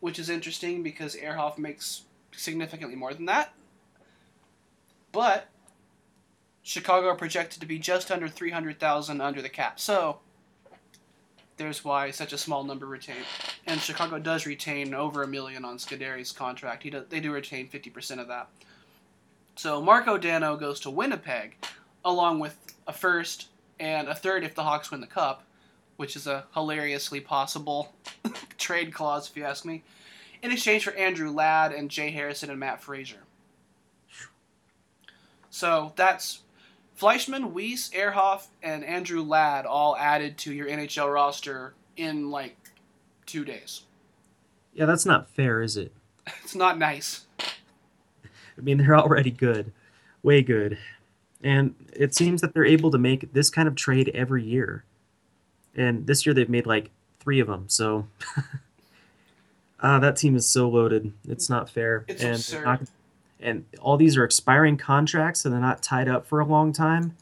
which is interesting because Ehrhoff makes significantly more than that. But Chicago are projected to be just under 300,000 under the cap. So there's why such a small number retained. And Chicago does retain over a million on Scuderi's contract. He they do retain 50% of that. So Marko Dano goes to Winnipeg, along with a first and a third if the Hawks win the Cup, which is a hilariously possible trade clause, if you ask me, in exchange for Andrew Ladd and Jay Harrison and Matt Fraser. So that's Fleischmann, Weise, Ehrhoff, and Andrew Ladd all added to your NHL roster in like two days. Yeah, that's not fair, is it? It's not nice. I mean, they're already good, way good. And it seems that they're able to make this kind of trade every year. And this year they've made like three of them. So uh, that team is so loaded. It's not fair. It's and absurd. not- and all these are expiring contracts, so they're not tied up for a long time.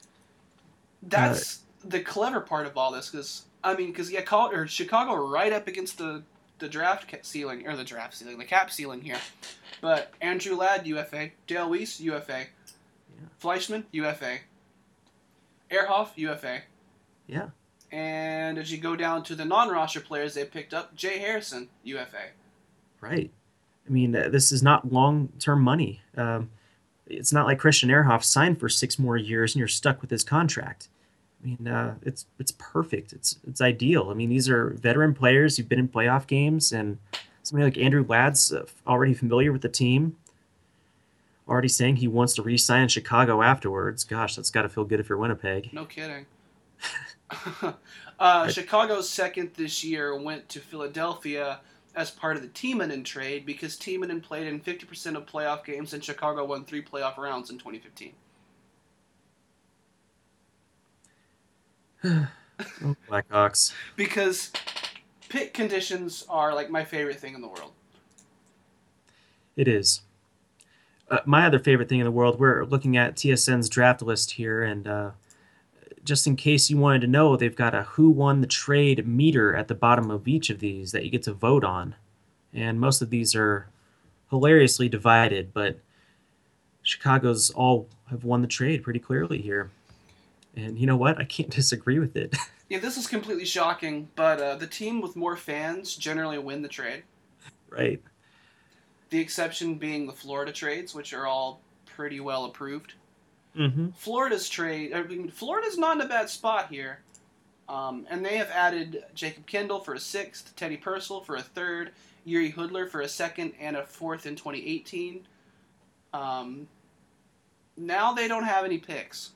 That's the clever part of all this, because I mean, because yeah, call or Chicago right up against the the draft ceiling or the draft ceiling, the cap ceiling here. But Andrew Ladd UFA, Dale Weise UFA, Fleischmann UFA, Ehrhoff UFA, Yeah. and as you go down to the non-roster players they picked up, Jay Harrison UFA. Right. I mean, this is not long term money. Um, it's not like Christian Ehrhoff signed for six more years and you're stuck with his contract. I mean, uh, it's it's perfect. It's it's ideal. I mean, these are veteran players who've been in playoff games, and somebody like Andrew Ladd's uh, already familiar with the team. Already saying he wants to re-sign in Chicago afterwards. Gosh, that's got to feel good if you're Winnipeg. No kidding. uh, Chicago's second this year went to Philadelphia as part of the Timonen trade because Timonen played in 50% of playoff games and Chicago won three playoff rounds in 2015. Oh, Blackhawks. Because pit conditions are like my favorite thing in the world. It is. Uh, my other favorite thing in the world, we're looking at TSN's draft list here, and uh, just in case you wanted to know, they've got a who won the trade meter at the bottom of each of these that you get to vote on. And most of these are hilariously divided, but Chicago's all have won the trade pretty clearly here. And you know what? I can't disagree with it. Yeah, this is completely shocking, but uh, the team with more fans generally win the trade. right. The exception being the Florida trades, which are all pretty well approved. Mm-hmm. Florida's trade. I mean, Florida's not in a bad spot here, um, and they have added Jakub Kindl for a sixth, Teddy Purcell for a third, Jiri Hudler for a second and a fourth in 2018. Um, now they don't have any picks.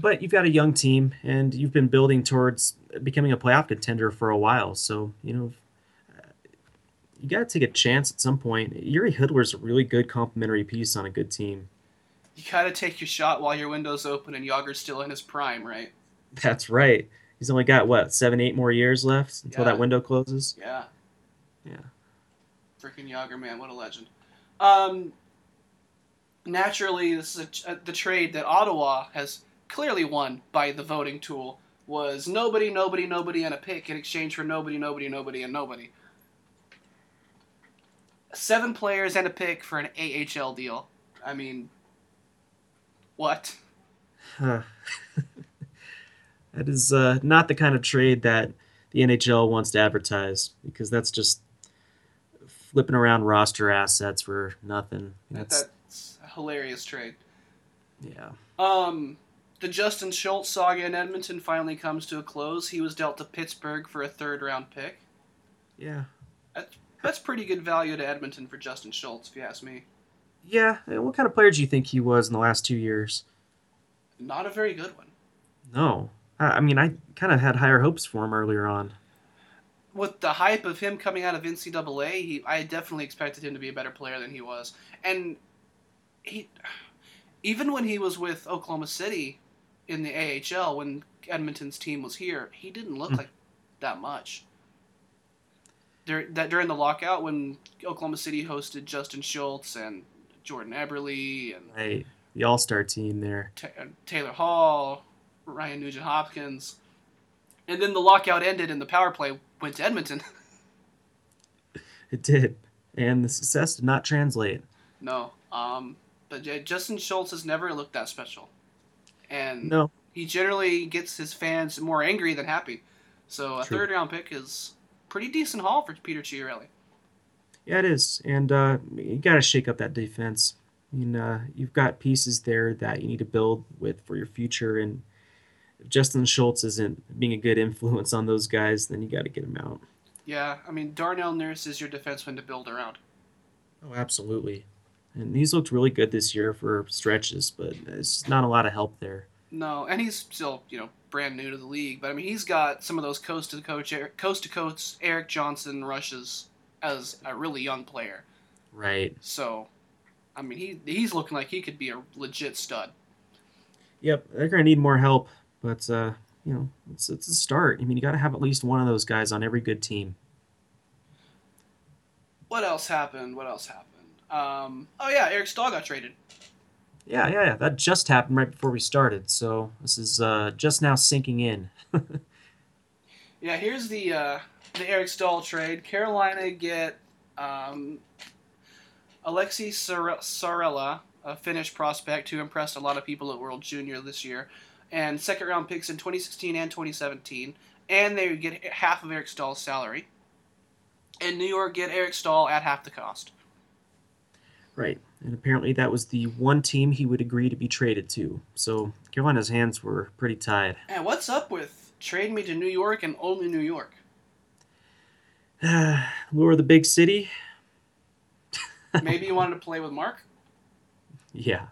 But you've got a young team, and you've been building towards becoming a playoff contender for a while. So you know, you got to take a chance at some point. Jiri Hudler's a really good complementary piece on a good team. You gotta take your shot while your window's open and Jagr's still in his prime, right? That's right. He's only got what seven, eight more years left until Yeah. that window closes. Yeah. Yeah. Freaking Yager, man, what a legend. Um, naturally, this is a, the trade that Ottawa has clearly won by the voting tool was nobody, nobody, nobody, and a pick in exchange for nobody, nobody, nobody, and nobody. Seven players and a pick for an AHL deal. I mean, what? Huh. that is uh, not the kind of trade that the NHL wants to advertise because that's just flipping around roster assets for nothing. That's that's a hilarious trade. yeah. Um, the Justin Schultz saga in Edmonton finally comes to a close. He was dealt to Pittsburgh for a third round pick. Yeah. That's pretty good value to Edmonton for Justin Schultz, if you ask me. Yeah. What kind of player do you think he was in the last two years? Not a very good one. No. I I mean, I kind of had higher hopes for him earlier on. With the hype of him coming out of NCAA, he, I definitely expected him to be a better player than he was. And he, even when he was with Oklahoma City in the AHL, when Edmonton's team was here, he didn't look Hmm. like that much. Dur- that during the lockout, when Oklahoma City hosted Justin Schultz and Jordan Eberle and Right. The All Star team there. Ta- uh, Taylor Hall, Ryan Nugent Hopkins, and then the lockout ended and the power play went to Edmonton. It did. And the success did not translate. no, um, but Justin Schultz has never looked that special, and No, he generally gets his fans more angry than happy. So a True. third round pick is pretty decent haul for Peter Chiarelli. Yeah, it is, and uh, you got to shake up that defense. I mean, uh, you've got pieces there that you need to build with for your future, and if Justin Schultz isn't being a good influence on those guys, then you got to get him out. Yeah, I mean Darnell Nurse is your defenseman to build around. Oh, absolutely. And he's looked really good this year for stretches, but it's not a lot of help there. No, and he's still you know brand new to the league, but I mean he's got some of those coast to coast coast to coast Erik Johnson rushes as a really young player. Right. So, I mean he he's looking like he could be a legit stud. Yep, they're gonna need more help, but uh, you know, it's it's a start. I mean, you got to have at least one of those guys on every good team. What else happened? What else happened? Um, oh yeah, Eric Staal got traded. Yeah, yeah, yeah. That just happened right before we started, so this is uh, just now sinking in. Yeah, here's the uh, the Eric Staal trade. Carolina get um, Aleksi Sar- Saarela, a Finnish prospect who impressed a lot of people at World Junior this year, and second round picks in 2016 and 2017, and they get half of Eric Staal's salary. And New York get Eric Stahl at half the cost. right, and apparently that was the one team he would agree to be traded to. So Carolina's hands were pretty tied. And what's up with trade me to New York and only New York? Lure the big city. Maybe you wanted to play with Marc. Yeah.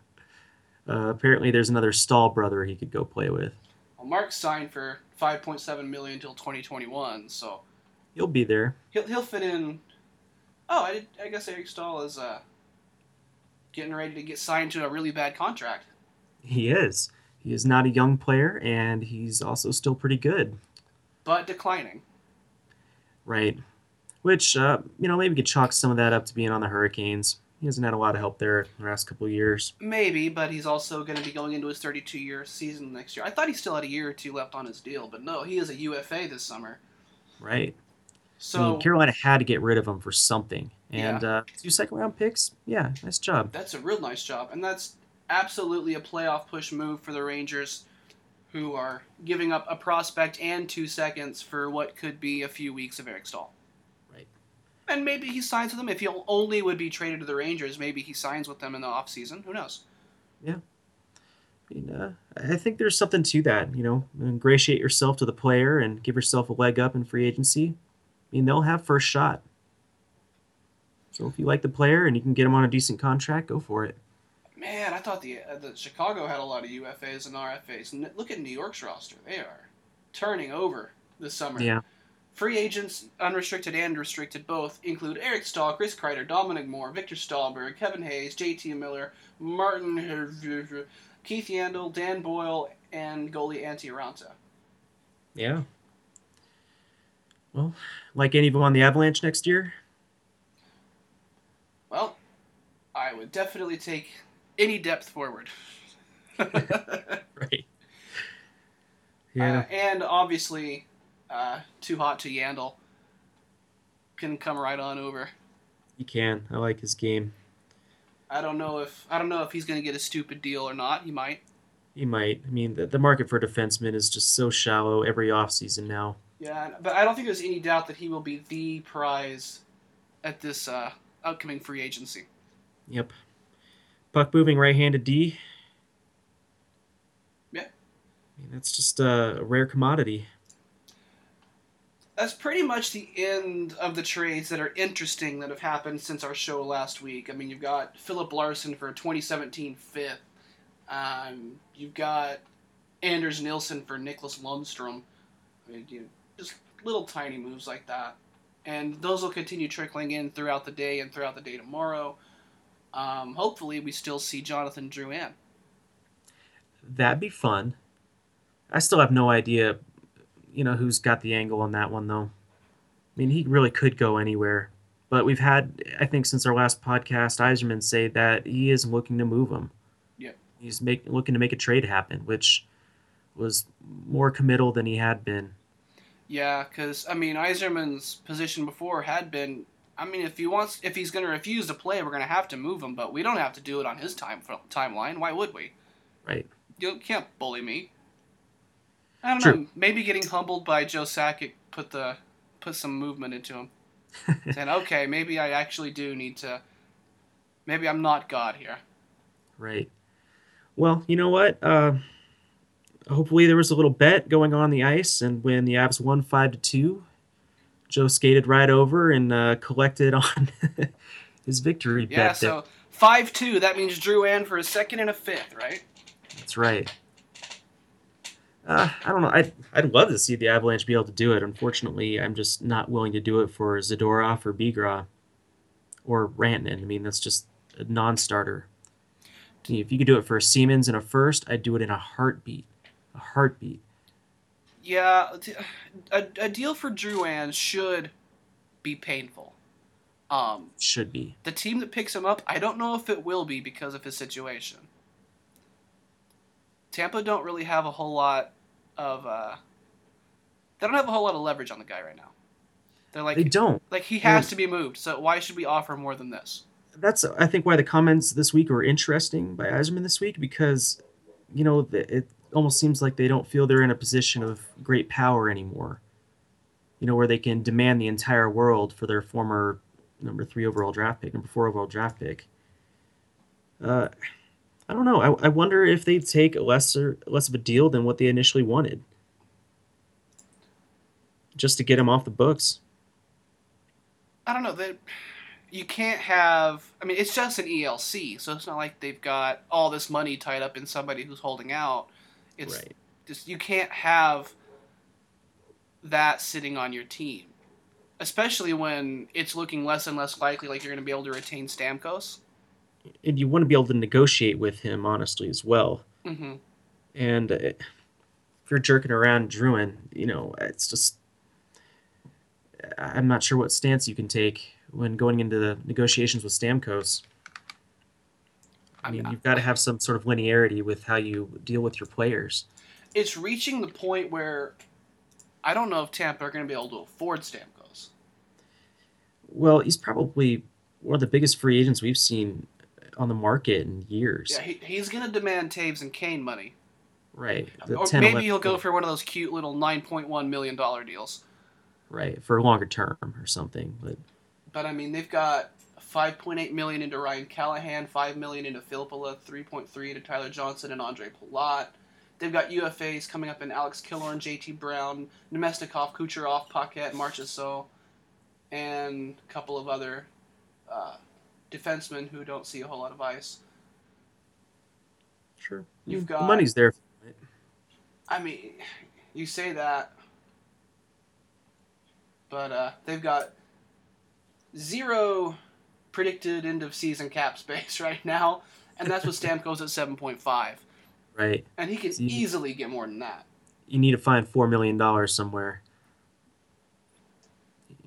Uh, apparently, there's another Staal brother he could go play with. Well, Marc signed for 5.7 million until 2021, so He'll be there. he'll he'll fit in. Oh, I, did, I guess Eric Staal is uh, getting ready to get signed to a really bad contract. He is. He is not a young player, and he's also still pretty good. but declining. Right. Which, uh, you know, maybe could chalk some of that up to being on the Hurricanes. He hasn't had a lot of help there the last couple of years. Maybe, but he's also going to be going into his 32 year season next year. I thought he still had a year or two left on his deal, but no, he is a UFA this summer. Right. I So mean, Carolina had to get rid of him for something. And uh, two second round picks, yeah, nice job. that's a real nice job, and that's absolutely a playoff push move for the Rangers, who are giving up a prospect and two seconds for what could be a few weeks of Eric Staal. And maybe he signs with them. If he only would be traded to the Rangers, maybe he signs with them in the offseason. Who knows? I mean, uh, I think there's something to that. You know, ingratiate yourself to the player and give yourself a leg up in free agency. I mean, they'll have first shot. So if you like the player and you can get him on a decent contract, go for it. Man, I thought the uh, the Chicago had a lot of UFAs and RFAs. N- look at New York's roster; they are turning over this summer. Yeah. Free agents, unrestricted and restricted both, include Eric Staal, Chris Kreider, Dominic Moore, Viktor Stalberg, Kevin Hayes, J.T. Miller, Martin, Keith Yandle, Dan Boyle, and goalie Antti Raanta. Yeah. Well, like any of them on the Avalanche next year? Well, I would definitely take any depth forward. Right. Yeah. Uh, and obviously, uh, too hot to Yandle can come right on over. he can. I like his game. I don't know if I don't know if he's going to get a stupid deal or not. He might. He might. I mean, the, the market for defensemen is just so shallow every offseason now. Yeah, but I don't think there's any doubt that he will be the prize at this uh, upcoming free agency. Yep. Puck moving right handed D. Yeah. I mean, that's just a rare commodity. That's pretty much the end of the trades that are interesting that have happened since our show last week. I mean, you've got Philip Larsen for a 2017 fifth. Um, you've got Anders Nilsson for Nicholas Lundstrom. I mean, you know, just little tiny moves like that. And those will continue trickling in throughout the day and throughout the day tomorrow. Um, hopefully, we still see Jonathan Drouin. That'd be fun. I still have no idea, you know, who's got the angle on that one, though. I mean, he really could go anywhere. But we've had, I think, since our last podcast, Yzerman say that he is looking to move him. Yeah. He's make, looking to make a trade happen, which was more committal than he had been. Yeah, because I mean, Yzerman's position before had been I mean, if he wants, if he's going to refuse to play, we're going to have to move him. But we don't have to do it on his time timeline. Why would we? Right. You can't bully me. I don't True. know. Maybe getting humbled by Joe Sakic put the put some movement into him. Saying, okay, maybe I actually do need to. Maybe I'm not God here. Right. Well, you know what? Uh, hopefully there was a little bet going on the ice, and when the Avs won five to two, Joe skated right over and uh, collected on his victory Yeah. bet. Yeah. So five two. That means Drouin for a second and a fifth, right? That's right. Uh, I don't know. I'd, I'd love to see the Avalanche be able to do it. Unfortunately, I'm just not willing to do it for Zadorov or Bigra or Rantanen. I mean, that's just a non-starter. If you could do it for a Siemens and a first, I'd do it in a heartbeat. A heartbeat. Yeah, a, a deal for Drouin should be painful. Um, Should be. the team that picks him up, I don't know if it will be because of his situation. Tampa don't really have a whole lot of uh, they don't have a whole lot of leverage on the guy right now. They're like They don't. like he has Yeah. to be moved. So why should we offer more than this? That's I think why the comments this week were interesting by Yzerman this week because, you know, the- it almost seems like they don't feel they're in a position of great power anymore. You know, where they can demand the entire world for their former number three overall draft pick, number four overall draft pick. Uh, I don't know. I, I wonder if they'd take lesser less of a deal than what they initially wanted, just to get him off the books. I don't know that you can't have. I mean, it's just an ELC, so it's not like they've got all this money tied up in somebody who's holding out. It's Right. just you can't have that sitting on your team, especially when it's looking less and less likely like you're going to be able to retain Stamkos. And you want to be able to negotiate with him honestly as well. hmm And uh, if you're jerking around Drouin, you know, it's just. I'm not sure what stance you can take when going into the negotiations with Stamkos. I mean, you've got to have some sort of linearity with how you deal with your players. It's reaching the point where I don't know if Tampa are going to be able to afford Stamkos. Well, he's probably one of the biggest free agents we've seen on the market in years. Yeah, he, he's going to demand Toews and Kane money. Right. The Or 10, maybe 11 he'll go for one of those cute little $9.1 million deals. right for a longer term or something. But But I mean, they've got 5.8 million into Ryan Callahan, 5 million into Filppula, 3.3 to Tyler Johnson and Ondrej Palat. They've got UFAs coming up in Alex Killorn, JT Brown, Namestnikov, Kucherov, Paquette, Marchessault, and a couple of other uh, defensemen who don't see a whole lot of ice. sure, You've the got- money's there. I mean, you say that, but uh, they've got zero predicted end of season cap space right now, and that's with Stamkos at seven point five, Right. and he can See- easily get more than that. you need to find four million dollars somewhere.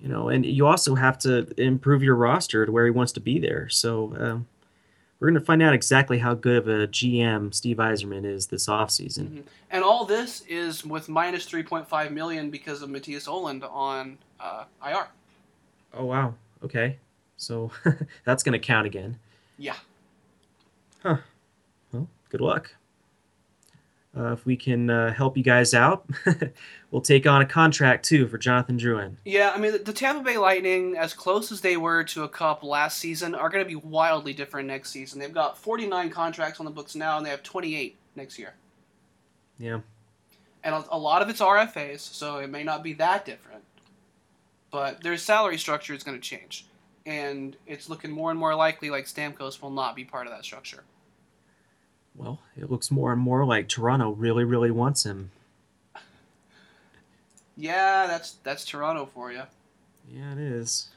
You know, and you also have to improve your roster to where he wants to be there. So um, we're going to find out exactly how good of a GM Steve Yzerman is this offseason. Mhm. And all this is with minus three point five million because of Mattias Ohlund on uh, IR. Oh wow, okay, so that's going to count again. Yeah. Huh. Well, good luck. Uh, if we can uh, help you guys out, we'll take on a contract too for Jonathan Drouin. Yeah, I mean, the- Tampa Bay Lightning, as close as they were to a cup last season, are going to be wildly different next season. They've got 49 contracts on the books now, and they have 28 next year. Yeah, And a, a lot of it's RFAs, so it may not be that different. But their salary structure is going to change. And it's looking more and more likely like Stamkos will not be part of that structure. Well, it looks more and more like Toronto really, really wants him. Yeah, that's that's Toronto for you. Yeah, it is.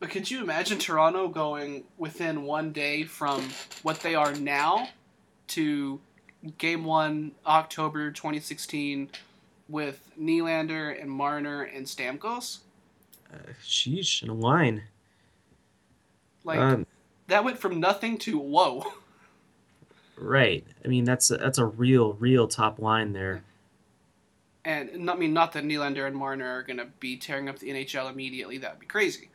But could you imagine Toronto going within one day from what they are now to game one, October 2016, with Nylander and Marner and Stamkos? Uh, sheesh, in a line. Like, Um, that went from nothing to whoa. right. I mean, that's a, that's a real, real top line there. And not- I mean, not that Nylander and Marner are going to be tearing up the NHL immediately. That would be crazy.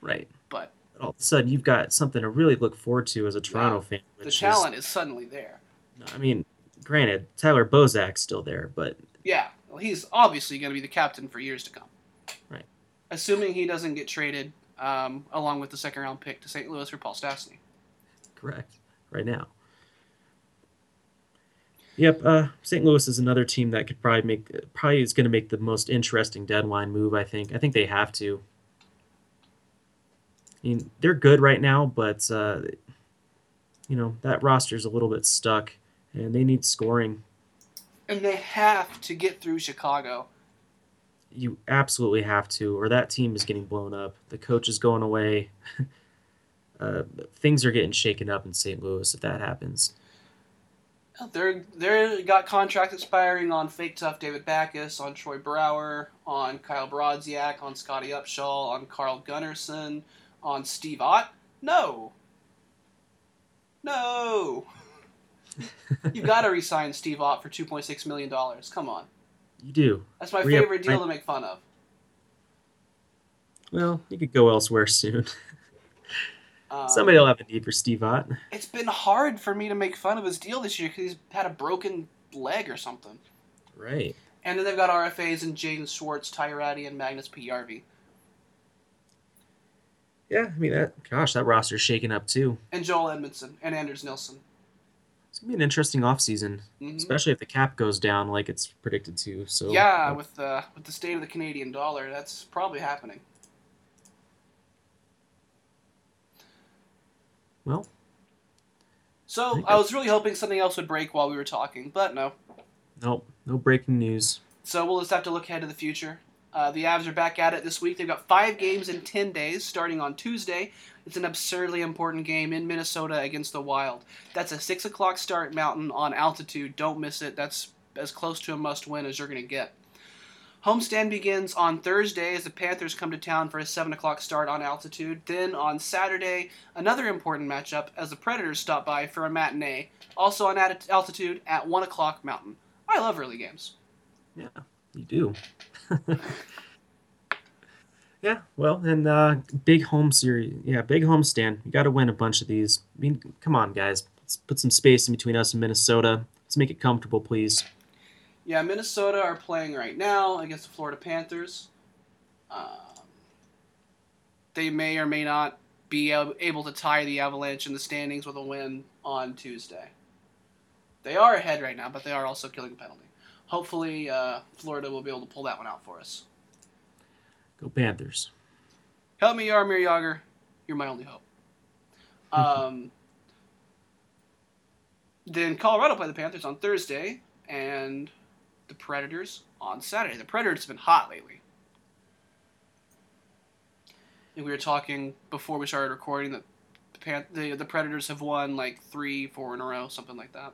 Right. But All of a sudden, you've got something to really look forward to as a Toronto Yeah. fan. the which is- talent is suddenly there. I mean, granted, Tyler Bozak's still there, but Yeah, well, he's obviously going to be the captain for years to come. Right. Assuming he doesn't get traded um, along with the second round pick to St. Louis for Paul Stastny. correct right now. Yep, uh, St. Louis is another team that could probably make probably is going to make the most interesting deadline move. I think. I think they have to. I mean, they're good right now, but uh, you know that roster's a little bit stuck, and they need scoring. And they have to get through Chicago. You absolutely have to, or that team is getting blown up. The coach is going away. uh, things are getting shaken up in St. Louis if that happens. They're they're got contracts expiring on fake tough David Backes, on Troy Brouwer, on Kyle Brodziak, on Scottie Upshall, on Carl Gunnarsson, on Steve Ott. No. No. You've got to resign Steve Ott for two point six million dollars. Come on. You do. That's my Re-up- favorite deal to make fun of. Well, you could go elsewhere soon. Um, Somebody will have a need for Steve Ott. It's been hard for me to make fun of his deal this year because he's had a broken leg or something. Right. And then they've got RFAs and Jaden Schwartz, Tyrati, and Magnus Paajarvi. Yeah, I mean that. Gosh, that roster's shaking up too. And Joel Edmundson and Anders Nilsson. It's gonna be an interesting offseason, Mhm. especially if the cap goes down like it's predicted to. So Yeah, with the with the state of the Canadian dollar, that's probably happening. Well, So think I was really hoping something else would break while we were talking, but no. nope, no breaking news. So we'll just have to look ahead to the future. Uh, the Avs are back at it this week. They've got five games in ten days, starting on Tuesday. It's an absurdly important game in Minnesota against the Wild. That's a six o'clock start, Mountain on altitude. Don't miss it. That's as close to a must-win as you're going to get. Homestand begins on Thursday as the Panthers come to town for a 7 o'clock start on altitude. Then on Saturday, another important matchup as the Predators stop by for a matinee, also on altitude at 1 o'clock Mountain. I love early games. Yeah, you do. yeah, well, and uh, big home series. Yeah, big home stand. You got to win a bunch of these. I mean, come on, guys. Let's put some space in between us and Minnesota. Let's make it comfortable, please. Yeah, Minnesota are playing right now against the Florida Panthers. Um, they may or may not be able to tie the Avalanche in the standings with a win on Tuesday. They are ahead right now, but they are also killing a penalty. Hopefully, uh, Florida will be able to pull that one out for us. Go Panthers. Help me, Jaromir Jagr. You're my only hope. Um, then Colorado play the Panthers on Thursday, and the Predators on Saturday. The Predators have been hot lately. And we were talking before we started recording that the, Pan- the the Predators have won like three, four in a row, something like that.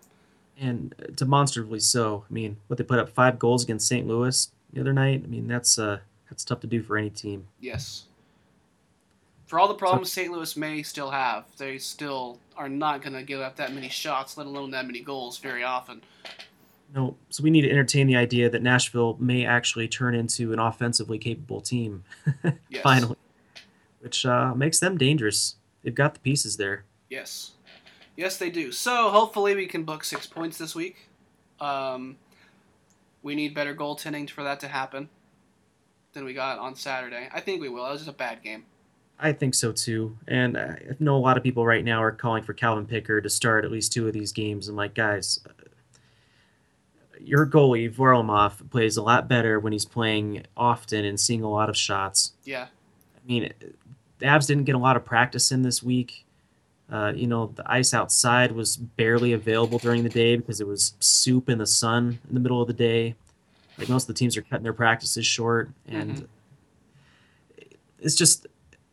and demonstrably so. I mean, what they put up five goals against St. Louis the other night. I mean, that's uh, that's tough to do for any team. Yes. For all the problems St. Louis may still have, they still are not going to give up that many shots, let alone that many goals, very often. No, so we need to entertain the idea that Nashville may actually turn into an offensively capable team. Yes. Finally, which uh, makes them dangerous. They've got the pieces there. Yes. Yes, they do. So hopefully we can book six points this week. Um, we need better goaltending for that to happen than we got on Saturday. I think we will. It was just a bad game. I think so too. And I know a lot of people right now are calling for Calvin Pickard to start at least two of these games. I'm like, guys, uh, your goalie Varlamov plays a lot better when he's playing often and seeing a lot of shots. Yeah. I mean, the Avs didn't get a lot of practice in this week. Uh, you know, the ice outside was barely available during the day because it was soup in the sun in the middle of the day. Like most of the teams are cutting their practices short, and Mhm. it's just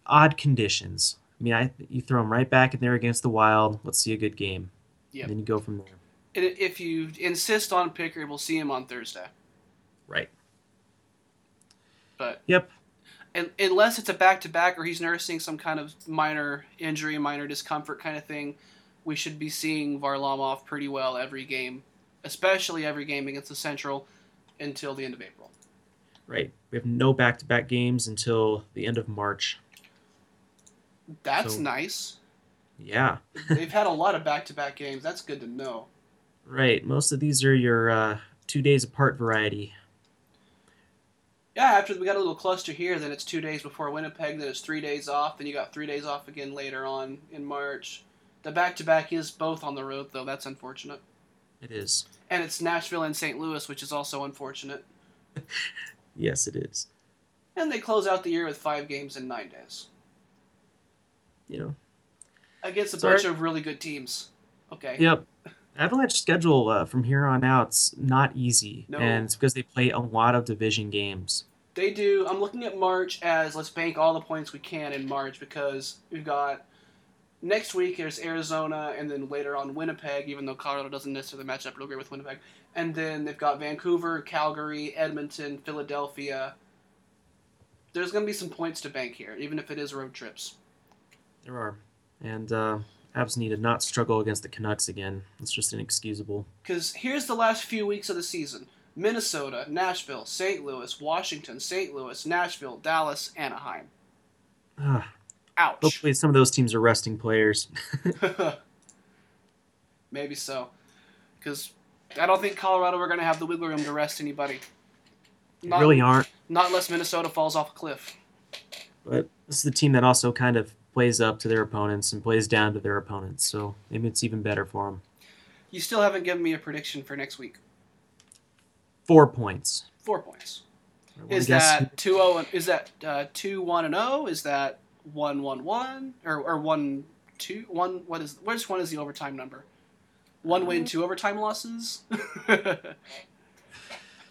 odd conditions. I mean, I you throw them right back in there against the Wild. Let's see a good game. Yep. And then you go from there. And If you insist on Pickard, we'll see him on Thursday. Right. But Yep. un- unless it's a back to back or he's nursing some kind of minor injury, minor discomfort kind of thing, we should be seeing Varlamov pretty well every game, especially every game against the Central until the end of April. Right. We have no back-to-back games until the end of March. That's So- nice. Yeah. They've had a lot of back-to-back games. That's good to know. Right. Most of these are your uh, two days apart variety. Yeah, after we got a little cluster here, then it's two days before Winnipeg, then it's three days off, then you got three days off again later on in March. The back to back is both on the road, though. That's unfortunate. It is. And it's Nashville and St. Louis, which is also unfortunate. Yes, it is. And they close out the year with five games in nine days You know. against a Sorry. bunch of really good teams. Okay. Yep. Avalanche schedule uh, from here on out's not easy, No. and it's because they play a lot of division games. They do. I'm looking at March as let's bank all the points we can in March because we've got next week there's Arizona and then later on Winnipeg, even though Colorado doesn't necessarily match up real great with Winnipeg. And then they've got Vancouver, Calgary, Edmonton, Philadelphia. There's going to be some points to bank here, even if it is road trips. There are, and uh, Avs need to not struggle against the Canucks again. It's just inexcusable. Because here's the last few weeks of the season Minnesota, Nashville, St. Louis, Washington, St. Louis, Nashville, Dallas, Anaheim. Ah, Ouch. hopefully, some of those teams are resting players. Maybe so. Because I don't think Colorado are going to have the wiggle room to rest anybody. Not, really aren't. Not unless Minnesota falls off a cliff. But this is the team that also kind of plays up to their opponents and plays down to their opponents. So maybe it's even better for them. You still haven't given me a prediction for next week. Four points. Four points. Is that two zero? and- Is that uh, two one and zero? Is that one one one or or one two one? What is which one is the overtime number? One win, two overtime losses.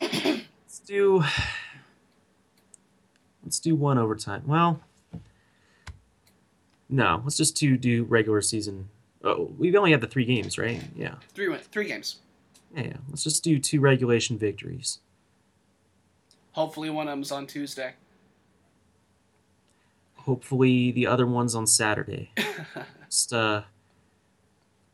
Let's do. Let's do one overtime. Well, no. Let's just do do regular season. Oh, we've only had the three games, right? Yeah. three win, three games. Yeah. yeah. Let's just do two regulation victories. Hopefully, one of them's on Tuesday. Hopefully, the other one's on Saturday. just uh,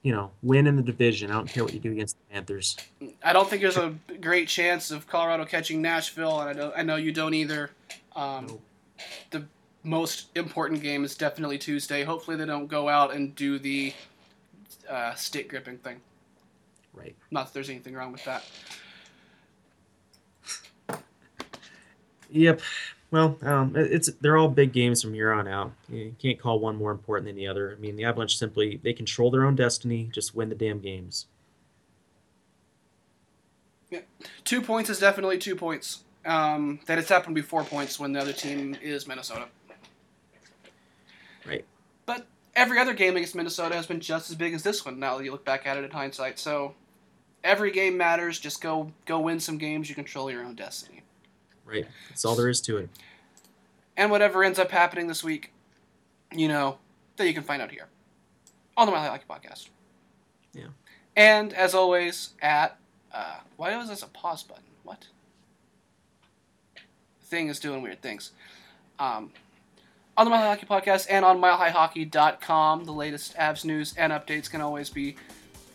you know, win in the division. I don't care what you do against the Panthers. I don't think there's a great chance of Colorado catching Nashville, and I don't. I know you don't either. Um, Nope. The most important game is definitely Tuesday. Hopefully, they don't go out and do the uh, stick gripping thing. Right. Not that there's anything wrong with that. Yep. Well, um, it's they're all big games from here on out. You can't call one more important than the other. I mean, the Avalanche simply they control their own destiny. Just win the damn games. Yeah, Two points is definitely two points. Um, that it's happened to be four points when the other team is Minnesota. Right. But every other game against Minnesota has been just as big as this one. Now that you look back at it in hindsight, so every game matters. Just go go win some games. You control your own destiny. Right. That's all there is to it. And whatever ends up happening this week, you know that you can find out here on the High Hockey Podcast. Yeah. And as always, at uh, why was this a pause button? What? Thing is doing weird things. Um, on the Mile High Hockey Podcast and on milehighhockey.com, the latest Avs news and updates can always be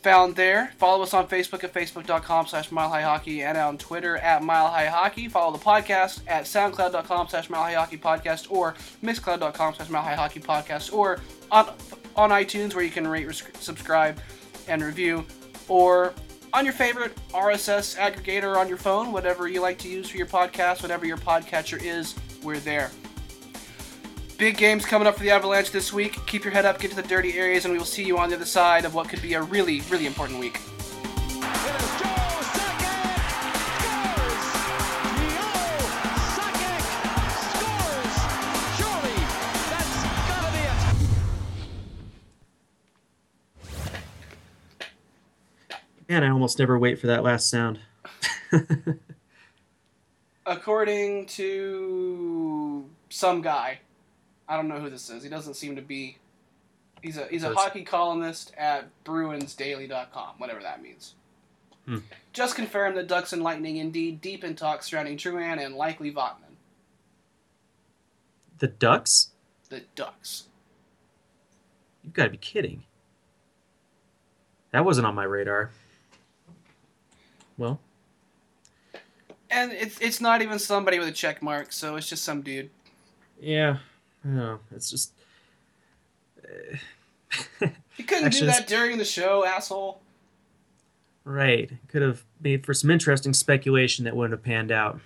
found there. Follow us on Facebook at facebook.com slash milehighhockey and on Twitter at milehighhockey. Follow the podcast at soundcloud.com slash milehighhockey podcast or mixcloud.com slash milehighhockey podcast or on, on iTunes where you can rate, subscribe, and review or on your favorite RSS aggregator on your phone, whatever you like to use for your podcast, whatever your podcatcher is, we're there. Big games coming up for the Avalanche this week. Keep your head up, get to the dirty areas, and we will see you on the other side of what could be a really, really important week. It is Joe Sakic scores! Joe Sakic scores! Surely that's gotta be it. Man, I almost never wait for that last sound. According to some guy, I don't know who this is. He doesn't seem to be. He's a he's a hockey columnist at BruinsDaily.com, whatever that means. Hmm. Just confirmed that Ducks and Lightning indeed deep in talks surrounding Drouin and likely Vatanen. the Ducks? The Ducks. You've got to be kidding. That wasn't on my radar. Well, And it's it's not even somebody with a check mark, so it's just some dude. yeah. Know. It's just eh. You couldn't Actually, do that during the show, asshole. right. Could have made for some interesting speculation that wouldn't have panned out.